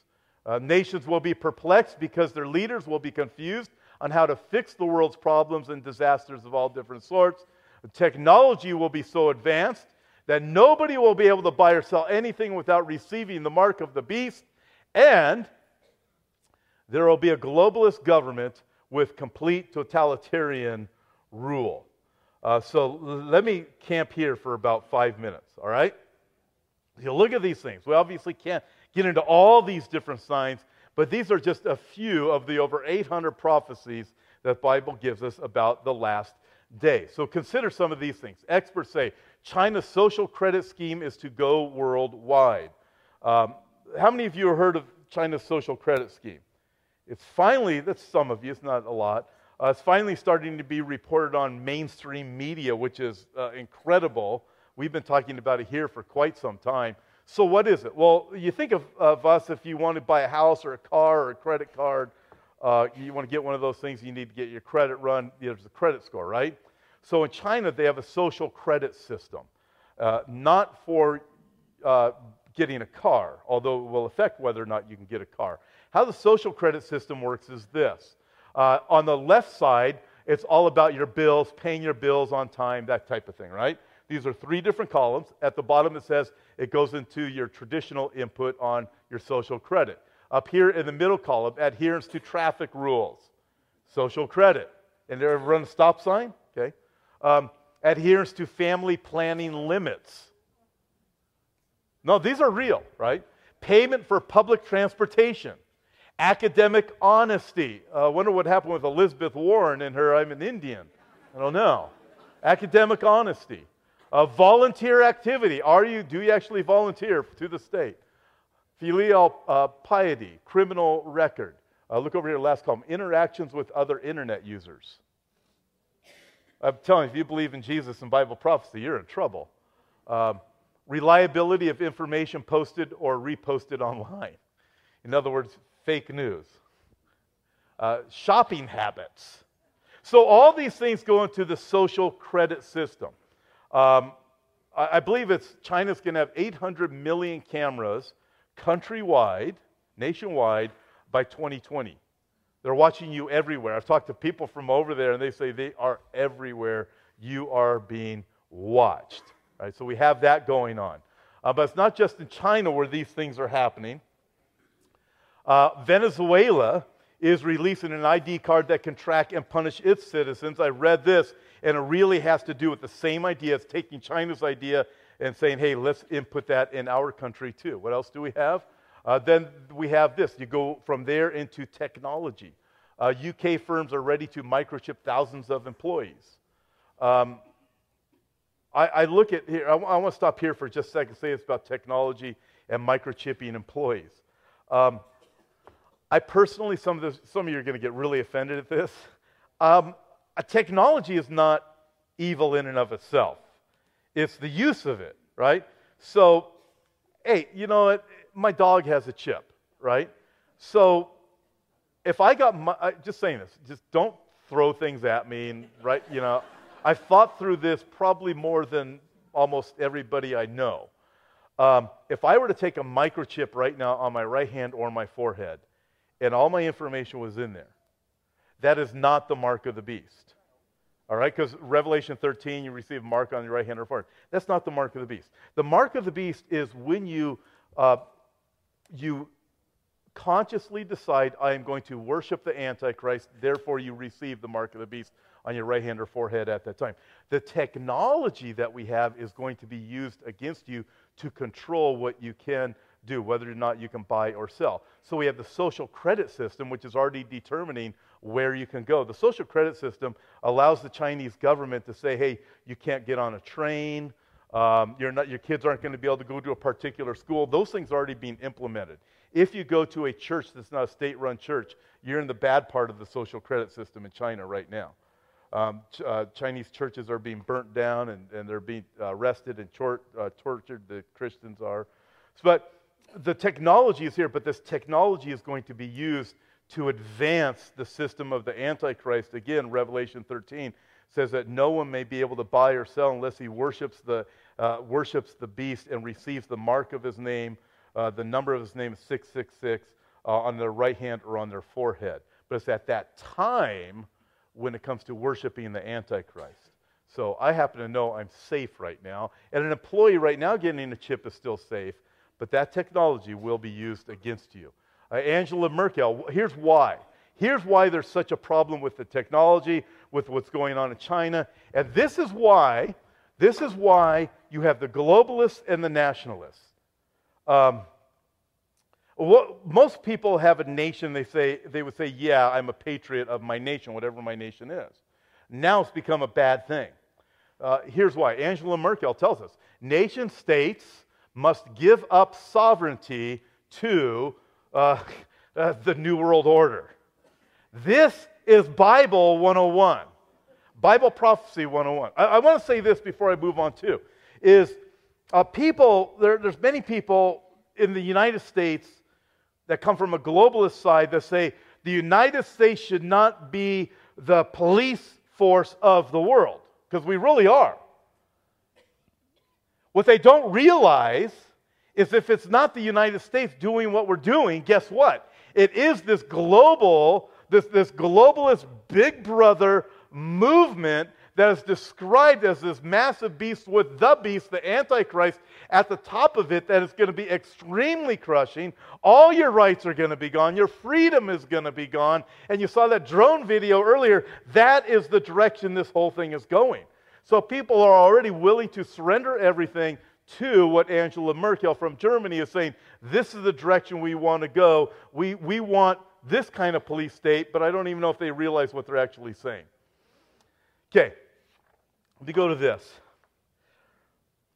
Uh, nations will be perplexed because their leaders will be confused on how to fix the world's problems and disasters of all different sorts. Technology will be so advanced that nobody will be able to buy or sell anything without receiving the mark of the beast. And there will be a globalist government with complete totalitarian rule. Uh, so let me camp here for about five minutes, all right? You look at these things. We obviously can't get into all these different signs, but these are just a few of the over 800 prophecies that Bible gives us about the last day. So consider some of these things. Experts say China's social credit scheme is to go worldwide. Um, how many of you have heard of China's social credit scheme? It's finally, that's some of you, it's not a lot, uh, it's finally starting to be reported on mainstream media, which is uh, incredible. We've been talking about it here for quite some time. So, what is it? Well, you think of, of us if you want to buy a house or a car or a credit card, uh, you want to get one of those things, you need to get your credit run. There's a credit score, right? So, in China, they have a social credit system, uh, not for uh, getting a car, although it will affect whether or not you can get a car. How the social credit system works is this uh, on the left side, it's all about your bills, paying your bills on time, that type of thing, right? These are three different columns. At the bottom, it says it goes into your traditional input on your social credit. Up here in the middle column, adherence to traffic rules, social credit. And there, run a stop sign? Okay. Um, adherence to family planning limits. No, these are real, right? Payment for public transportation. Academic honesty. I uh, wonder what happened with Elizabeth Warren and her I'm an Indian. I don't know. Academic honesty. Uh, volunteer activity. Are you, do you actually volunteer to the state? Filial uh, piety, criminal record. Uh, look over here, last column. Interactions with other internet users. I'm telling you, if you believe in Jesus and Bible prophecy, you're in trouble. Um, reliability of information posted or reposted online. In other words, fake news, uh, shopping habits. So all these things go into the social credit system. Um, I, I believe it's China's going to have 800 million cameras countrywide, nationwide, by 2020. They're watching you everywhere. I've talked to people from over there, and they say they are everywhere. You are being watched. Right? So we have that going on. Uh, but it's not just in China where these things are happening. Uh, Venezuela is releasing an ID card that can track and punish its citizens. I read this, and it really has to do with the same idea. It's taking China's idea and saying, hey, let's input that in our country too. What else do we have? Uh, then we have this. You go from there into technology. Uh, UK firms are ready to microchip thousands of employees. Um, I, I, look at here, I, want to stop here for just a second, say it's about technology and microchipping employees. Um, I personally, some of, this, some of you are going to get really offended at this. Um, technology is not evil in and of itself, it's the use of it, right? So, hey, you know what? my dog has a chip, right? So if I got my, I, just saying this, just don't throw things at me, and right, you know, I've thought through this probably more than almost everybody I know. Um, if I were to take a microchip right now on my right hand or my forehead, and all my information was in there, that is not the mark of the beast. All right, because Revelation 13, you receive a mark on your right hand or forehead. That's not the mark of the beast. The mark of the beast is when you uh, you consciously decide, I am going to worship the Antichrist, therefore you receive the mark of the beast on your right hand or forehead at that time. The technology that we have is going to be used against you to control what you can do, whether or not you can buy or sell. So we have the social credit system, which is already determining where you can go. The social credit system allows the Chinese government to say, hey, you can't get on a train. Um, not, your kids aren't going to be able to go to a particular school. Those things are already being implemented. If you go to a church that's not a state run church, you're in the bad part of the social credit system in China right now. Um, ch- uh, Chinese churches are being burnt down and, and they're being uh, arrested and tor- uh, tortured, the Christians are. But the technology is here, but this technology is going to be used to advance the system of the Antichrist. Again, Revelation 13 says that no one may be able to buy or sell unless he worships the, uh, worships the beast and receives the mark of his name uh, the number of his name is 666 uh, on their right hand or on their forehead. But it's at that time when it comes to worshiping the Antichrist. So I happen to know I'm safe right now. And an employee right now getting a chip is still safe, but that technology will be used against you. Uh, Angela Merkel, here's why. Here's why there's such a problem with the technology, with what's going on in China. And this is why, this is why you have the globalists and the nationalists. Um, what, most people have a nation, they, say, they would say, Yeah, I'm a patriot of my nation, whatever my nation is. Now it's become a bad thing. Uh, here's why Angela Merkel tells us nation states must give up sovereignty to uh, <laughs> uh, the New World Order. This is Bible 101, Bible prophecy 101. I, I want to say this before I move on, too, is uh, people, there, there's many people in the United States that come from a globalist side that say the United States should not be the police force of the world, because we really are. What they don't realize is if it's not the United States doing what we're doing, guess what? It is this global, this, this globalist big brother movement that is described as this massive beast with the beast, the Antichrist, at the top of it that is going to be extremely crushing. All your rights are going to be gone. Your freedom is going to be gone. And you saw that drone video earlier. That is the direction this whole thing is going. So people are already willing to surrender everything to what Angela Merkel from Germany is saying. This is the direction we want to go. We, we want this kind of police state, but I don't even know if they realize what they're actually saying. Okay, let me go to this.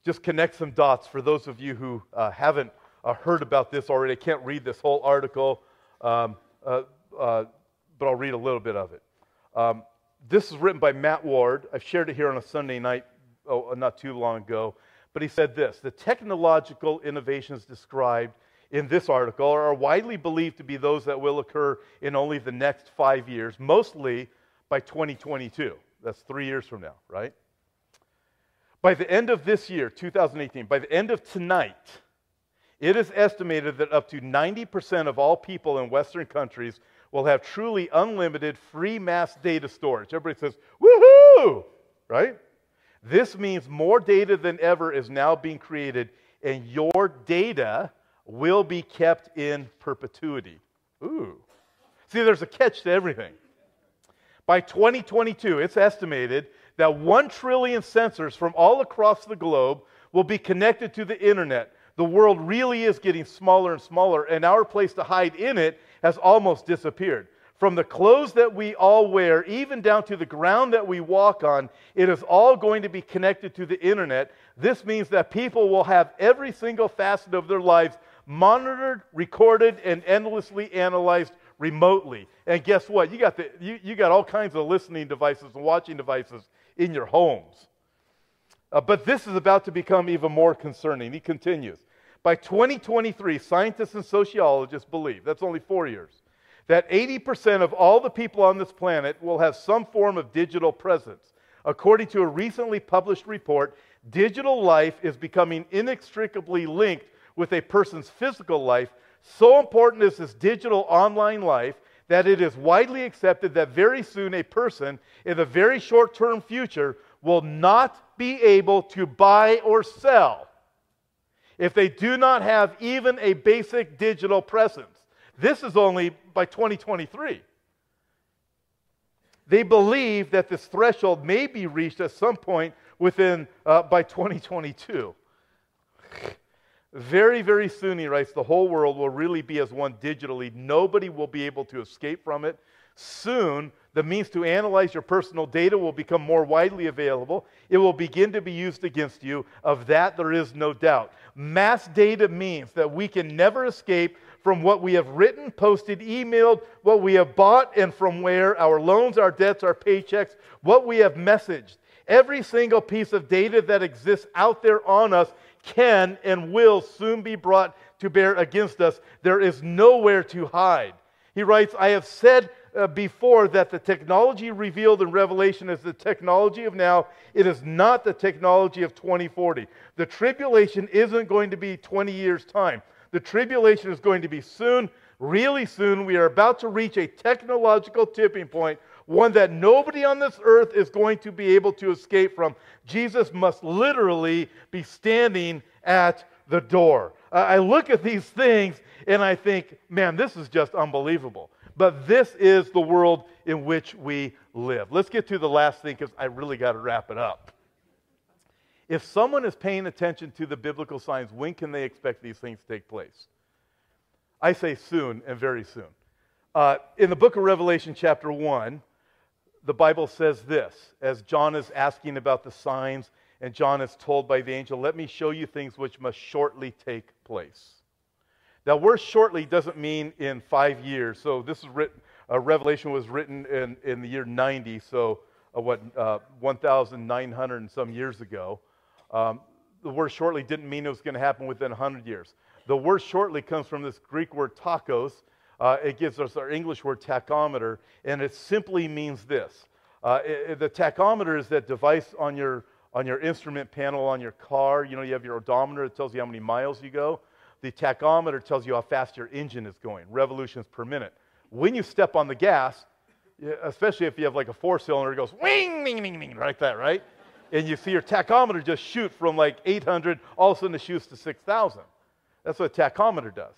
Just connect some dots for those of you who uh, haven't uh, heard about this already. I can't read this whole article, um, uh, uh but I'll read a little bit of it. Um, this is written by Matt Ward. I've shared it here on a Sunday night oh, not too long ago. But he said this The technological innovations described in this article are widely believed to be those that will occur in only the next five years, mostly by 2022. That's three years from now, right? By the end of this year, 2018, by the end of tonight, it is estimated that up to 90% of all people in Western countries will have truly unlimited free mass data storage. Everybody says, woohoo! Right? This means more data than ever is now being created, and your data will be kept in perpetuity. Ooh. See, there's a catch to everything. By 2022, it's estimated that 1 trillion sensors from all across the globe will be connected to the internet. The world really is getting smaller and smaller, and our place to hide in it has almost disappeared. From the clothes that we all wear, even down to the ground that we walk on, it is all going to be connected to the internet. This means that people will have every single facet of their lives monitored, recorded, and endlessly analyzed remotely. And guess what? You got, the, you, you got all kinds of listening devices and watching devices in your homes. Uh, but this is about to become even more concerning. He continues. By 2023, scientists and sociologists believe, that's only four years, that 80% of all the people on this planet will have some form of digital presence. According to a recently published report, digital life is becoming inextricably linked with a person's physical life. So important is this digital online life that it is widely accepted that very soon a person in the very short term future will not be able to buy or sell if they do not have even a basic digital presence. This is only by 2023. They believe that this threshold may be reached at some point within uh, by 2022. Very, very soon, he writes, the whole world will really be as one digitally. Nobody will be able to escape from it. Soon, the means to analyze your personal data will become more widely available. It will begin to be used against you. Of that, there is no doubt. Mass data means that we can never escape from what we have written, posted, emailed, what we have bought, and from where our loans, our debts, our paychecks, what we have messaged. Every single piece of data that exists out there on us can and will soon be brought to bear against us. There is nowhere to hide. He writes, I have said uh, before that the technology revealed in Revelation is the technology of now. It is not the technology of 2040. The tribulation isn't going to be 20 years' time. The tribulation is going to be soon, really soon. We are about to reach a technological tipping point, one that nobody on this earth is going to be able to escape from. Jesus must literally be standing at the door. Uh, I look at these things and I think, man, this is just unbelievable. But this is the world in which we live. Let's get to the last thing because I really got to wrap it up. If someone is paying attention to the biblical signs, when can they expect these things to take place? I say soon and very soon. Uh, in the book of Revelation, chapter 1, the Bible says this as John is asking about the signs, and John is told by the angel, Let me show you things which must shortly take place. Now, word shortly doesn't mean in five years. So, this is written, uh, Revelation was written in, in the year 90, so uh, what, uh, 1,900 and some years ago. Um, the word shortly didn't mean it was going to happen within 100 years. The word shortly comes from this Greek word tachos. Uh, it gives us our English word tachometer, and it simply means this. Uh, it, the tachometer is that device on your, on your instrument panel on your car. You know, you have your odometer, that tells you how many miles you go. The tachometer tells you how fast your engine is going, revolutions per minute. When you step on the gas, especially if you have like a four cylinder, it goes wing, wing, wing, wing, like that, right? and you see your tachometer just shoot from like 800, all of a sudden it shoots to 6,000. That's what a tachometer does.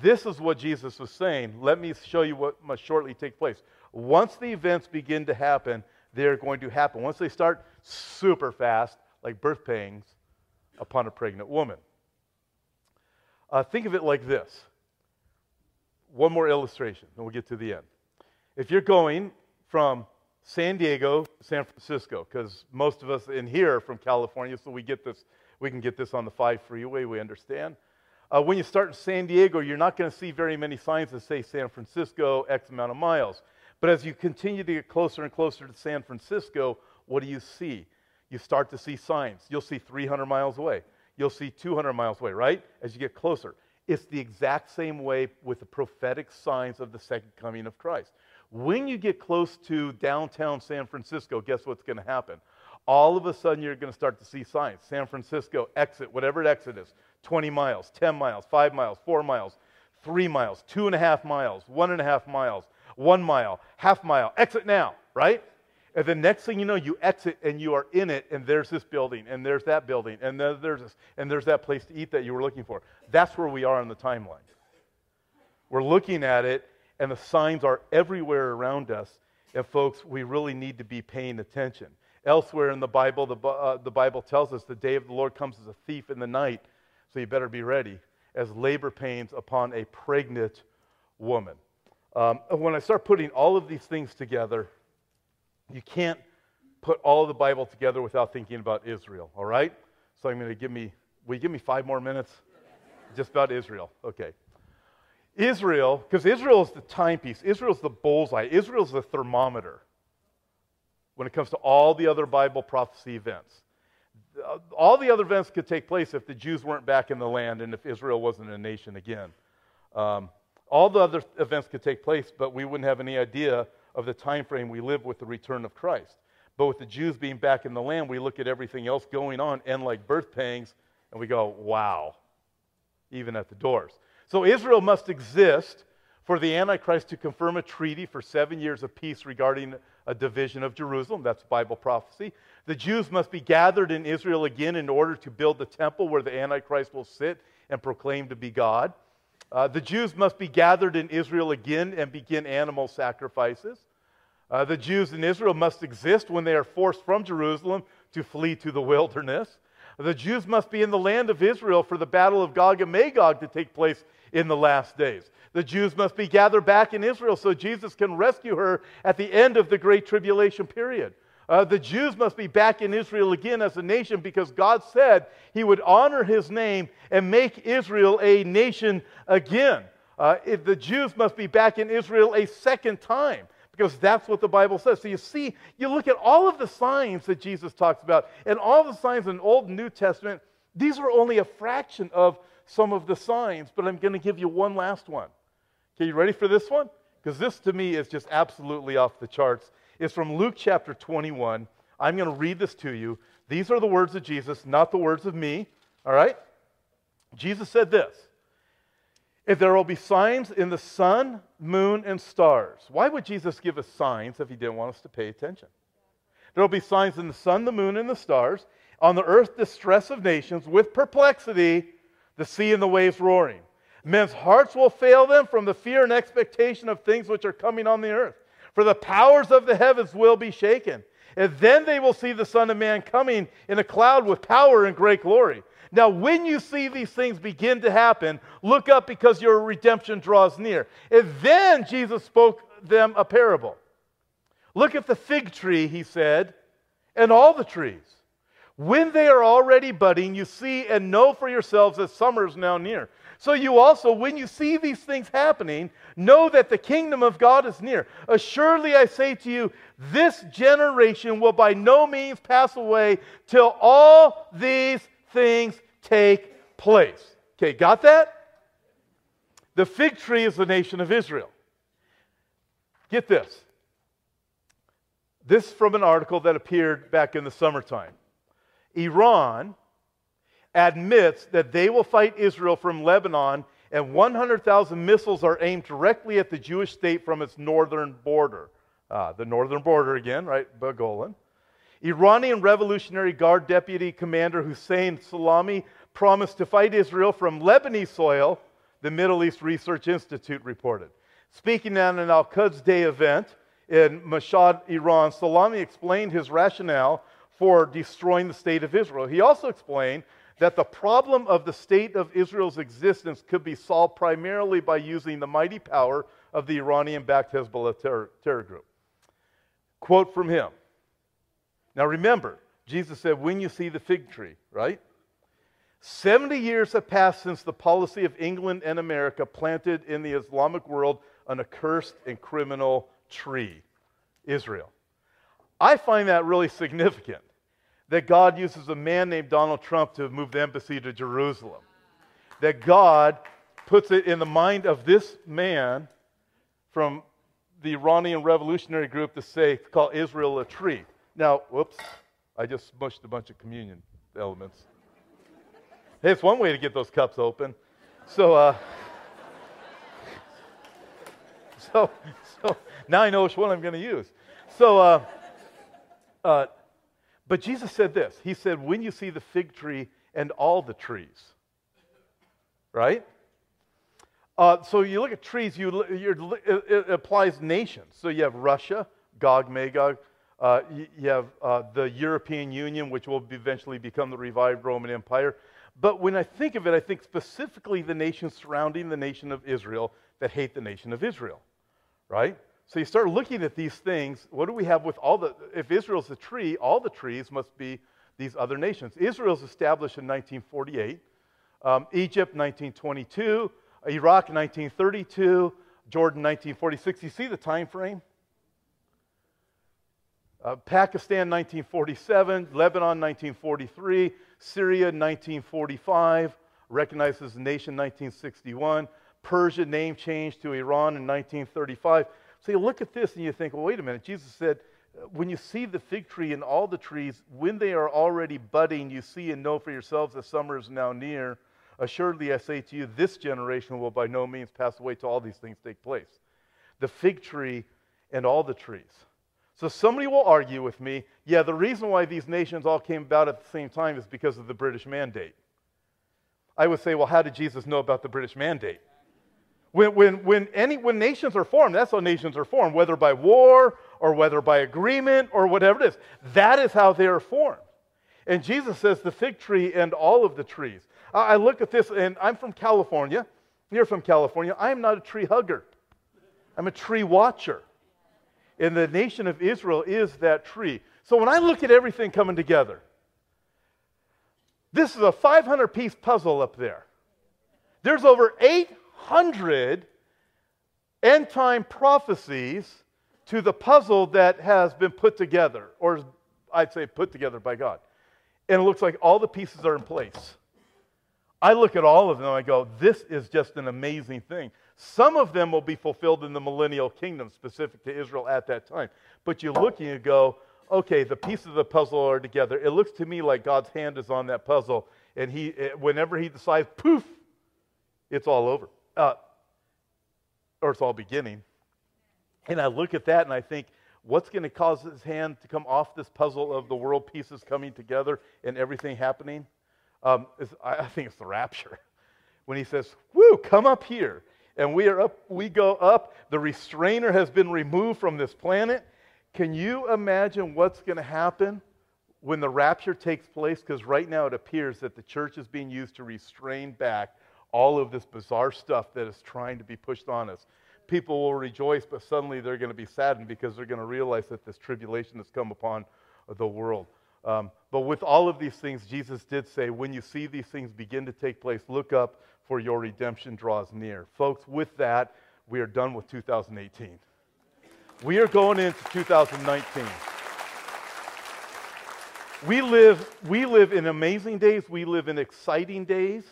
This is what Jesus was saying. Let me show you what must shortly take place. Once the events begin to happen, they're going to happen. Once they start super fast, like birth pangs upon a pregnant woman. Uh, think of it like this. One more illustration, and we'll get to the end. If you're going from San Diego, San Francisco, because most of us in here are from California, so we get this, we can get this on the 5 freeway, we understand. Uh, when you start in San Diego, you're not going to see very many signs that say San Francisco, X amount of miles. But as you continue to get closer and closer to San Francisco, what do you see? You start to see signs. You'll see 300 miles away. You'll see 200 miles away, right? As you get closer. It's the exact same way with the prophetic signs of the second coming of Christ. When you get close to downtown San Francisco, guess what's going to happen? All of a sudden, you're going to start to see signs. San Francisco, exit, whatever exit is 20 miles, 10 miles, 5 miles, 4 miles, 3 miles, 2.5 miles, 1.5 miles, 1 mile, half mile, exit now, right? And the next thing you know, you exit and you are in it, and there's this building, and there's that building, and there's this, and there's that place to eat that you were looking for. That's where we are on the timeline. We're looking at it, and the signs are everywhere around us. And folks, we really need to be paying attention. Elsewhere in the Bible, the, uh, the Bible tells us the day of the Lord comes as a thief in the night, so you better be ready, as labor pains upon a pregnant woman. Um, when I start putting all of these things together, you can't put all the Bible together without thinking about Israel, all right? So I'm going to give me, will you give me five more minutes? Just about Israel. Okay. Israel, because Israel is the timepiece, Israel's the bullseye, Israel's the thermometer when it comes to all the other Bible prophecy events. All the other events could take place if the Jews weren't back in the land and if Israel wasn't a nation again. Um, all the other events could take place, but we wouldn't have any idea of the time frame we live with the return of Christ. But with the Jews being back in the land, we look at everything else going on and like birth pangs, and we go, wow, even at the doors. So Israel must exist for the Antichrist to confirm a treaty for seven years of peace regarding a division of Jerusalem. That's Bible prophecy. The Jews must be gathered in Israel again in order to build the temple where the Antichrist will sit and proclaim to be God. Uh, the Jews must be gathered in Israel again and begin animal sacrifices. Uh, the Jews in Israel must exist when they are forced from Jerusalem to flee to the wilderness. The Jews must be in the land of Israel for the battle of Gog and Magog to take place in the last days. The Jews must be gathered back in Israel so Jesus can rescue her at the end of the Great Tribulation period. Uh, the Jews must be back in Israel again as a nation because God said he would honor his name and make Israel a nation again. Uh, if the Jews must be back in Israel a second time because that's what the Bible says. So you see, you look at all of the signs that Jesus talks about and all the signs in Old and New Testament, these are only a fraction of some of the signs, but I'm going to give you one last one. Okay, you ready for this one? Because this to me is just absolutely off the charts is from Luke chapter 21. I'm going to read this to you. These are the words of Jesus, not the words of me. All right? Jesus said this If there will be signs in the sun, moon, and stars. Why would Jesus give us signs if he didn't want us to pay attention? There will be signs in the sun, the moon, and the stars. On the earth, distress of nations, with perplexity, the sea and the waves roaring. Men's hearts will fail them from the fear and expectation of things which are coming on the earth for the powers of the heavens will be shaken. And then they will see the Son of Man coming in a cloud with power and great glory. Now, when you see these things begin to happen, look up because your redemption draws near. And then Jesus spoke them a parable. Look at the fig tree, he said, and all the trees. When they are already budding, you see and know for yourselves that summer is now near. So you also, when you see these things happening, know that the kingdom of God is near. Assuredly, I say to you, this generation will by no means pass away till all these things take place. Okay, got that? The fig tree is the nation of Israel. Get this. This from an article that appeared back in the summertime. Iran admits that they will fight Israel from Lebanon, and 100,000 missiles are aimed directly at the Jewish state from its northern border. Uh, the northern border again, right? the Golan. Iranian Revolutionary Guard Deputy Commander Hussein Salami promised to fight Israel from Lebanese soil, the Middle East Research Institute reported. Speaking at an Al Quds Day event in Mashhad, Iran, Salami explained his rationale for destroying the state of Israel. He also explained that the problem of the state of Israel's existence could be solved primarily by using the mighty power of the Iranian backed Hezbollah terror, terror group. Quote from him. Now remember, Jesus said, when you see the fig tree, right? 70 years have passed since the policy of England and America planted in the Islamic world an accursed and criminal tree, Israel. I find that really significant that God uses a man named Donald Trump to move the embassy to Jerusalem. That God puts it in the mind of this man from the Iranian revolutionary group to say, call Israel a tree. Now, whoops, I just smushed a bunch of communion elements. Hey, it's one way to get those cups open. So, uh, <laughs> so, so now I know which one I'm going to use. So, uh, uh, but Jesus said this. He said, when you see the fig tree and all the trees, right? Uh, so you look at trees, you, it, it, applies nations. So you have Russia, Gog, Magog. Uh, you, have uh, the European Union, which will eventually become the revived Roman Empire. But when I think of it, I think specifically the nations surrounding the nation of Israel that hate the nation of Israel, right? So you start looking at these things. What do we have with all the, if Israel's a tree, all the trees must be these other nations. Israel's established in 1948, um, Egypt 1922, Iraq 1932, Jordan 1946. You see the time frame? Uh, Pakistan 1947, Lebanon 1943, Syria 1945, recognized as a nation 1961, Persia name changed to Iran in 1935. So you look at this and you think, well, wait a minute. Jesus said, uh, when you see the fig tree and all the trees, when they are already budding, you see and know for yourselves that summer is now near. Assuredly, I say to you, this generation will by no means pass away till all these things take place. The fig tree and all the trees. So somebody will argue with me, yeah, the reason why these nations all came about at the same time is because of the British mandate. I would say, well, how did Jesus know about the British mandate? When, when, when, any, when nations are formed, that's how nations are formed, whether by war or whether by agreement or whatever it is. That is how they are formed. And Jesus says the fig tree and all of the trees. I, look at this, and I'm from California. You're from California. I am not a tree hugger, I'm a tree watcher. And the nation of Israel is that tree. So when I look at everything coming together, this is a 500 piece puzzle up there. There's over 800 end time prophecies to the puzzle that has been put together, or I'd say put together by God. And it looks like all the pieces are in place. I look at all of them and I go, this is just an amazing thing. Some of them will be fulfilled in the millennial kingdom, specific to Israel at that time. But you look and you go, okay, the pieces of the puzzle are together. It looks to me like God's hand is on that puzzle, and he, eh, whenever He decides, poof, it's all over, uh, or all beginning. And I look at that and I think, what's going to cause His hand to come off this puzzle of the world pieces coming together and everything happening? Um, I think it's the rapture. When He says, "Woo, come up here." and we are up, we go up. The restrainer has been removed from this planet. Can you imagine what's going to happen when the rapture takes place? Because right now it appears that the church is being used to restrain back all of this bizarre stuff that is trying to be pushed on us. People will rejoice, but suddenly they're going to be saddened because they're going to realize that this tribulation has come upon the world. Um, but with all of these things, Jesus did say, when you see these things begin to take place, look up, for your redemption draws near. Folks, with that, we are done with 2018. We are going into 2019. We live, we live in amazing days. We live in exciting days.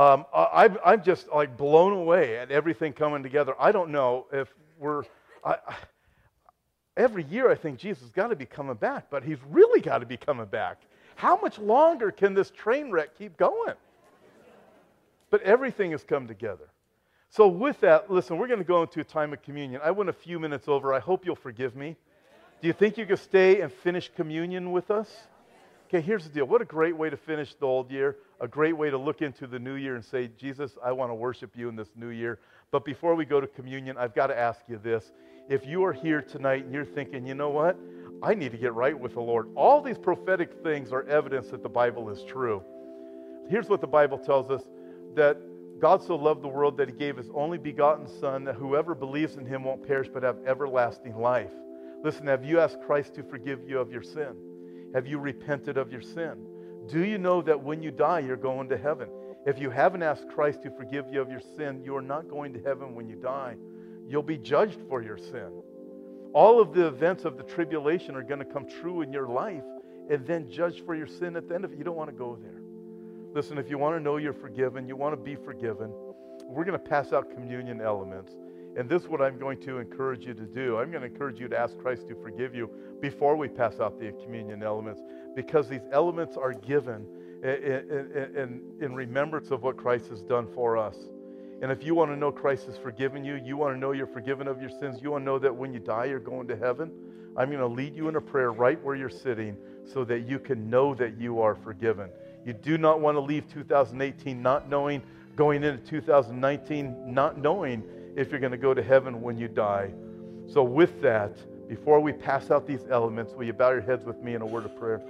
Um, I, I'm just like blown away at everything coming together. I don't know if we're. I, every year I think Jesus has got to be coming back, but he's really got to be coming back. How much longer can this train wreck keep going? But everything has come together. So, with that, listen, we're going to go into a time of communion. I went a few minutes over. I hope you'll forgive me. Do you think you could stay and finish communion with us? Okay, here's the deal. What a great way to finish the old year, a great way to look into the new year and say, Jesus, I want to worship you in this new year. But before we go to communion, I've got to ask you this. If you are here tonight and you're thinking, you know what? I need to get right with the Lord. All these prophetic things are evidence that the Bible is true. Here's what the Bible tells us that God so loved the world that he gave his only begotten Son, that whoever believes in him won't perish but have everlasting life. Listen, have you asked Christ to forgive you of your sin? Have you repented of your sin? Do you know that when you die, you're going to heaven? If you haven't asked Christ to forgive you of your sin, you are not going to heaven when you die. You'll be judged for your sin. All of the events of the tribulation are going to come true in your life and then judged for your sin at the end of it. You don't want to go there. Listen, if you want to know you're forgiven, you want to be forgiven, we're going to pass out communion elements. And this is what I'm going to encourage you to do. I'm going to encourage you to ask Christ to forgive you before we pass out the communion elements because these elements are given in, in, in, remembrance of what Christ has done for us. And if you want to know Christ has forgiven you, you want to know you're forgiven of your sins, you want to know that when you die, you're going to heaven, I'm going to lead you in a prayer right where you're sitting so that you can know that you are forgiven. You do not want to leave 2018 not knowing, going into 2019 not knowing if you're going to go to heaven when you die. So, with that, before we pass out these elements, will you bow your heads with me in a word of prayer?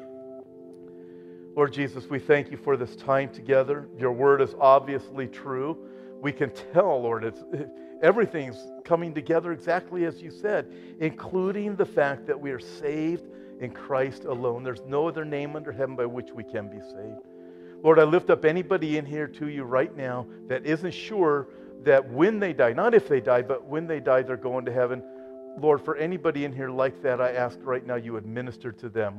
Lord Jesus, we thank you for this time together. Your word is obviously true. We can tell, Lord, it's, <laughs> everything's coming together exactly as you said, including the fact that we are saved in Christ alone. There's no other name under heaven by which we can be saved. Lord, I lift up anybody in here to you right now that isn't sure that when they die, not if they die, but when they die, they're going to heaven. Lord, for anybody in here like that, I ask right now you administer to them.